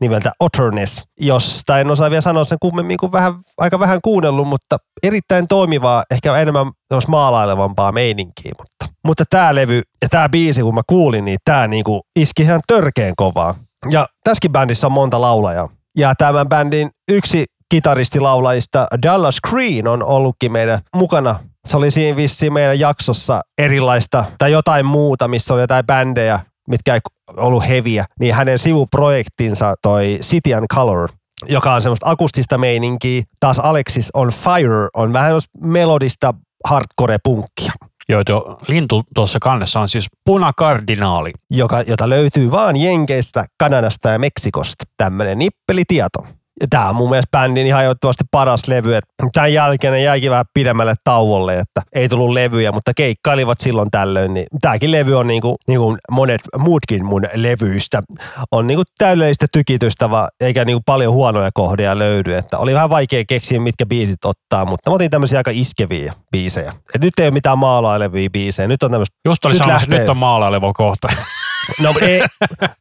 nimeltä Otterness, josta en osaa vielä sanoa sen kummemmin kuin vähän, aika vähän kuunnellut, mutta erittäin toimivaa, ehkä enemmän maalailevampaa meininkiä. Mutta, mutta tämä levy ja tämä biisi, kun mä kuulin, niin tämä niinku iski ihan törkeen kovaa. Ja tässäkin bändissä on monta laulajaa. Ja tämän bändin yksi kitaristilaulajista Dallas Green on ollutkin meidän mukana. Se oli siinä vissiin meidän jaksossa erilaista tai jotain muuta, missä oli jotain bändejä, mitkä ei ollut heviä, niin hänen sivuprojektinsa toi City and Color, joka on semmoista akustista meininkiä. Taas Alexis on Fire on vähän melodista hardcore-punkkia, Joo, tuo lintu tuossa kannessa on siis punakardinaali. joka, jota löytyy vaan Jenkeistä, Kanadasta ja Meksikosta. Tämmöinen nippelitieto. Ja tämä on mun mielestä bändin ihan ehdottomasti paras levy. Et Tämän jälkeen ne jäikin vähän pidemmälle tauolle, että ei tullut levyjä, mutta keikkailivat silloin tällöin. Niin tämäkin levy on niinku, niinku monet muutkin mun levyistä. On niinku täydellistä tykitystä, vaan, eikä niinku paljon huonoja kohdia löydy. Että oli vähän vaikea keksiä, mitkä biisit ottaa, mutta mä otin tämmöisiä aika iskeviä biisejä. Et nyt ei ole mitään maalailevia biisejä. Nyt on tämmöistä Just oli Nyt lähtee. nyt on maalaileva kohta. No, ei,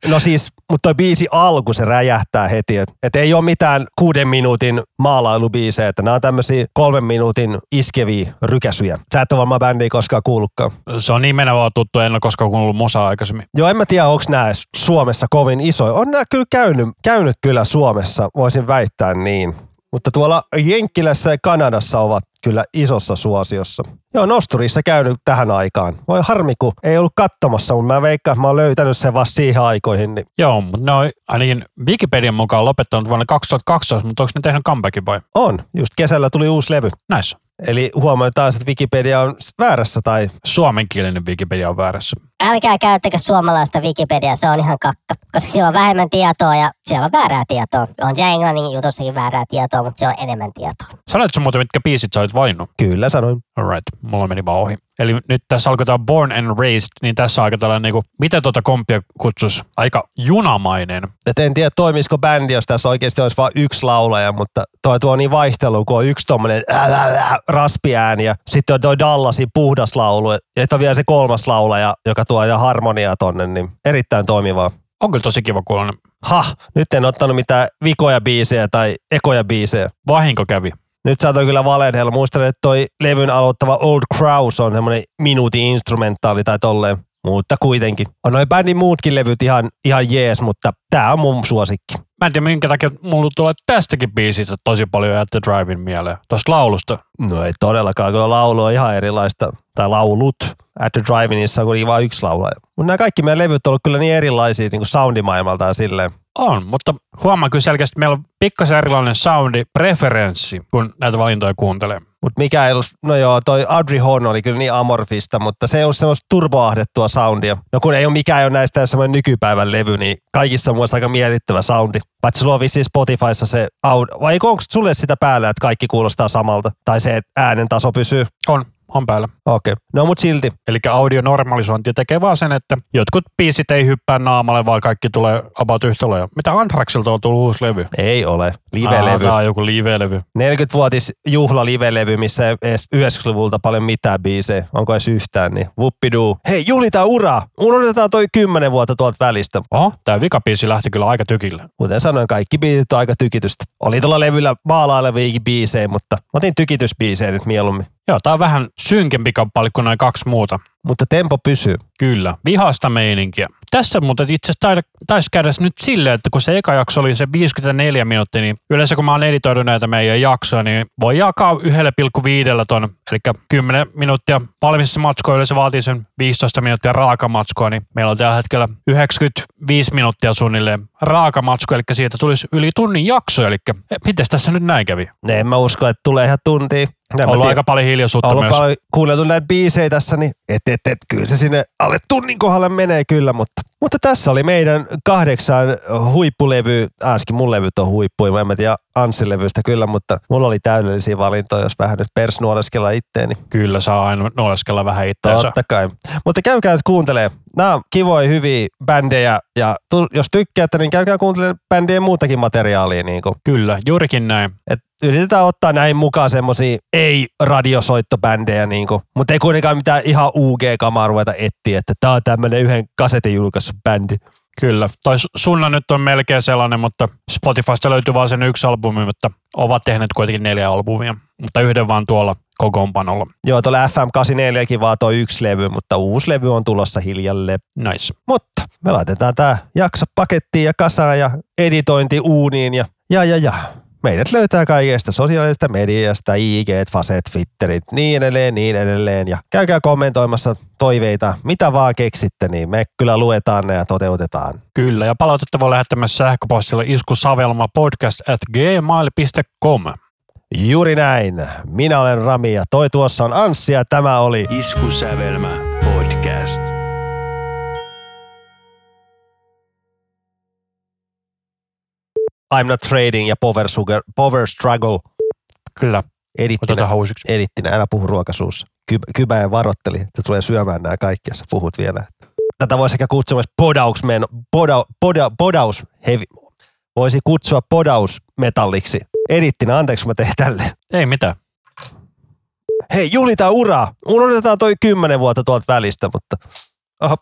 no siis, mutta toi biisi alku se räjähtää heti. Että et ei ole mitään kuuden minuutin maalailubiisejä, että nämä on tämmöisiä kolmen minuutin iskeviä rykäsyjä. Sä et ole varmaan bändiä koskaan kuullutkaan. Se on niin menevää tuttu, en ole koskaan kuunnellut musaa aikaisemmin. Joo, en mä tiedä, onko nämä Suomessa kovin isoja. On nämä kyllä käynyt, käynyt kyllä Suomessa, voisin väittää niin. Mutta tuolla Jenkkilässä ja Kanadassa ovat kyllä isossa suosiossa. Joo, Nosturissa käynyt tähän aikaan. Voi harmi, kun ei ollut katsomassa, mutta mä veikkaan, että mä oon löytänyt sen vasta siihen aikoihin. Niin Joo, mutta ne on ainakin Wikipedian mukaan lopettanut vuonna 2012, mutta onko ne tehnyt comebackin vai? on, just kesällä tuli uusi levy. Näissä. Eli huomioon taas, että Wikipedia on väärässä tai Suomenkielinen Wikipedia on väärässä. Älkää käyttäkö suomalaista Wikipediaa, se on ihan kakka. Koska siellä on vähemmän tietoa ja siellä on väärää tietoa. On siellä englannin jutussakin väärää tietoa, mutta siellä on enemmän tietoa. Sanoitko muuten, mitkä biisit sä olit valinnut? kyllä sanoin. Alright, mulla meni vaan ohi. Eli nyt tässä alkoi tämä Born and Raised, niin tässä on aika tällainen, niin kuin, miten tuota kompia kutsus, aika junamainen. Et en tiedä, toimisiko bändi, jos tässä oikeasti olisi vain yksi laulaja, mutta toi tuo niin vaihtelu, kun on yksi tommonen raspiääni ja sitten on toi Dallasin puhdas laulu, ja että on vielä se kolmas laulaja, joka tuo ja harmoniaa tonne, niin erittäin toimivaa. On kyllä tosi kiva kuulonen. Ha, nyt en ottanut mitään vikoja biisejä tai ekoja biisejä. Vahinko kävi. Nyt saatoin kyllä valehella. Muistan, että toi levyn aloittava Old Kraus on semmoinen minuutin instrumentaali tai tolleen. Mutta kuitenkin. On noin bändin muutkin levyt ihan, ihan jees, mutta tää on mun suosikki. Mä en tiedä, minkä takia mulla tulee tästäkin biisistä tosi paljon At the Drive-in mieleen. Tuosta laulusta. No ei todellakaan, kyllä laulu on ihan erilaista. Tai laulut. At the Drive-inissa on kuitenkin vain yksi laulaja. Mutta nämä kaikki meidän levyt on ollut kyllä niin erilaisia niin kuin soundimaailmalta ja silleen. On, mutta huomaan kyllä selkeästi, että meillä on pikkasen erilainen soundi preferenssi, kun näitä valintoja kuuntelee. Mutta mikä ei ollut, no joo, toi Audrey Horn oli kyllä niin amorfista, mutta se ei ollut semmoista turboahdettua soundia. No kun ei ole mikään ei ole näistä semmoinen nykypäivän levy, niin kaikissa on aika miellyttävä soundi. Paitsi sulla on vissiin Spotifyssa se audio, vai onko sulle sitä päällä, että kaikki kuulostaa samalta? Tai se, että äänen taso pysyy? On, on päällä. Okei. Okay. No mut silti. Eli audionormalisointi tekee vaan sen, että jotkut biisit ei hyppää naamalle, vaan kaikki tulee about yhtä lailla. Mitä Anthraxilta on tullut uusi levy? Ei ole. Live-levy. on joku live-levy. 40-vuotis juhla live-levy, missä ei edes 90-luvulta paljon mitään biisejä. Onko edes yhtään, niin whoopidoo. Hei, juhlitaan uraa! Unohdetaan toi 10 vuotta tuolta välistä. Oho, tää vikabiisi lähti kyllä aika tykille. Kuten sanoin, kaikki biisit on aika tykitystä. Oli tuolla levyllä maalaileviakin biisejä, mutta otin tykitysbiisejä nyt mieluummin. Joo, tää on vähän synkempi kappale kuin noin kaksi muuta. Mutta tempo pysyy. Kyllä, vihasta meininkiä. Tässä muuten itse asiassa taisi käydä nyt silleen, että kun se eka jakso oli se 54 minuuttia, niin yleensä kun mä oon editoinut näitä meidän jaksoja, niin voi jakaa 1,5 ton, eli 10 minuuttia valmissa matskoa, yleensä vaatii sen 15 minuuttia raakamatskoa, niin meillä on tällä hetkellä 95 minuuttia suunnilleen raakamatsko, eli siitä tulisi yli tunnin jakso, eli miten tässä nyt näin kävi? Ne en mä usko, että tulee ihan tuntia. On ollut aika paljon hiljaisuutta ollut myös. paljon kuunneltu näitä biisejä tässä, niin et, et, et, kyllä se sinne alle tunnin kohdalle menee kyllä, mutta, mutta tässä oli meidän kahdeksan huippulevy, äsken mun levyt on huippuja, mä en tiedä Anssin levystä kyllä, mutta mulla oli täydellisiä valintoja, jos vähän nyt persnuoleskella itteeni. Kyllä saa aina nuoleskella vähän itseänsä. Totta kai. Mutta käykää nyt kuuntelee. Nämä on kivoja, hyviä bändejä ja tu, jos tykkäätte, niin käykää kuuntelemaan bändien muutakin materiaalia. Niin kuin. Kyllä, juurikin näin. Et yritetään ottaa näin mukaan semmosia ei-radiosoittobändejä, niinku, mutta ei kuitenkaan mitään ihan UG-kamaa ruveta etsiä, että tää on tämmönen yhden kasetin julkaissut bändi. Kyllä. Toi Sunna nyt on melkein sellainen, mutta Spotifysta löytyy vaan sen yksi albumi, mutta ovat tehneet kuitenkin neljä albumia, mutta yhden vaan tuolla kokoonpanolla. Joo, tuolla FM84kin vaan toi yksi levy, mutta uusi levy on tulossa hiljalle. Nice. Mutta me laitetaan tää jakso pakettiin ja kasaan ja editointi uuniin ja ja ja ja. Meidät löytää kaikesta sosiaalisesta mediasta, IG, Faset, Twitterit, niin edelleen, niin edelleen. Ja käykää kommentoimassa toiveita, mitä vaan keksitte, niin me kyllä luetaan ne ja toteutetaan. Kyllä, ja palautetta voi lähettää myös sähköpostilla iskusavelma podcast at gmail.com. Juuri näin. Minä olen Rami ja toi tuossa on Anssi ja tämä oli Iskusävelmä podcast. I'm Not Trading ja Power, Sugar, Power Struggle Kyllä, edittinä. otetaan uusiksi. edittinä, älä puhu ruokasuussa. Ky- Kybä ja varotteli, että tulee syömään nämä kaikki, jos sä puhut vielä. Tätä voisi ehkä kutsua myös podausmen, poda, poda, podaus, hevi, voisi kutsua podausmetalliksi. Edittinä, anteeksi kun mä tein tälle. Ei mitään. Hei, juhlitaan uraa. Unohdetaan toi kymmenen vuotta tuolta välistä, mutta... Oho,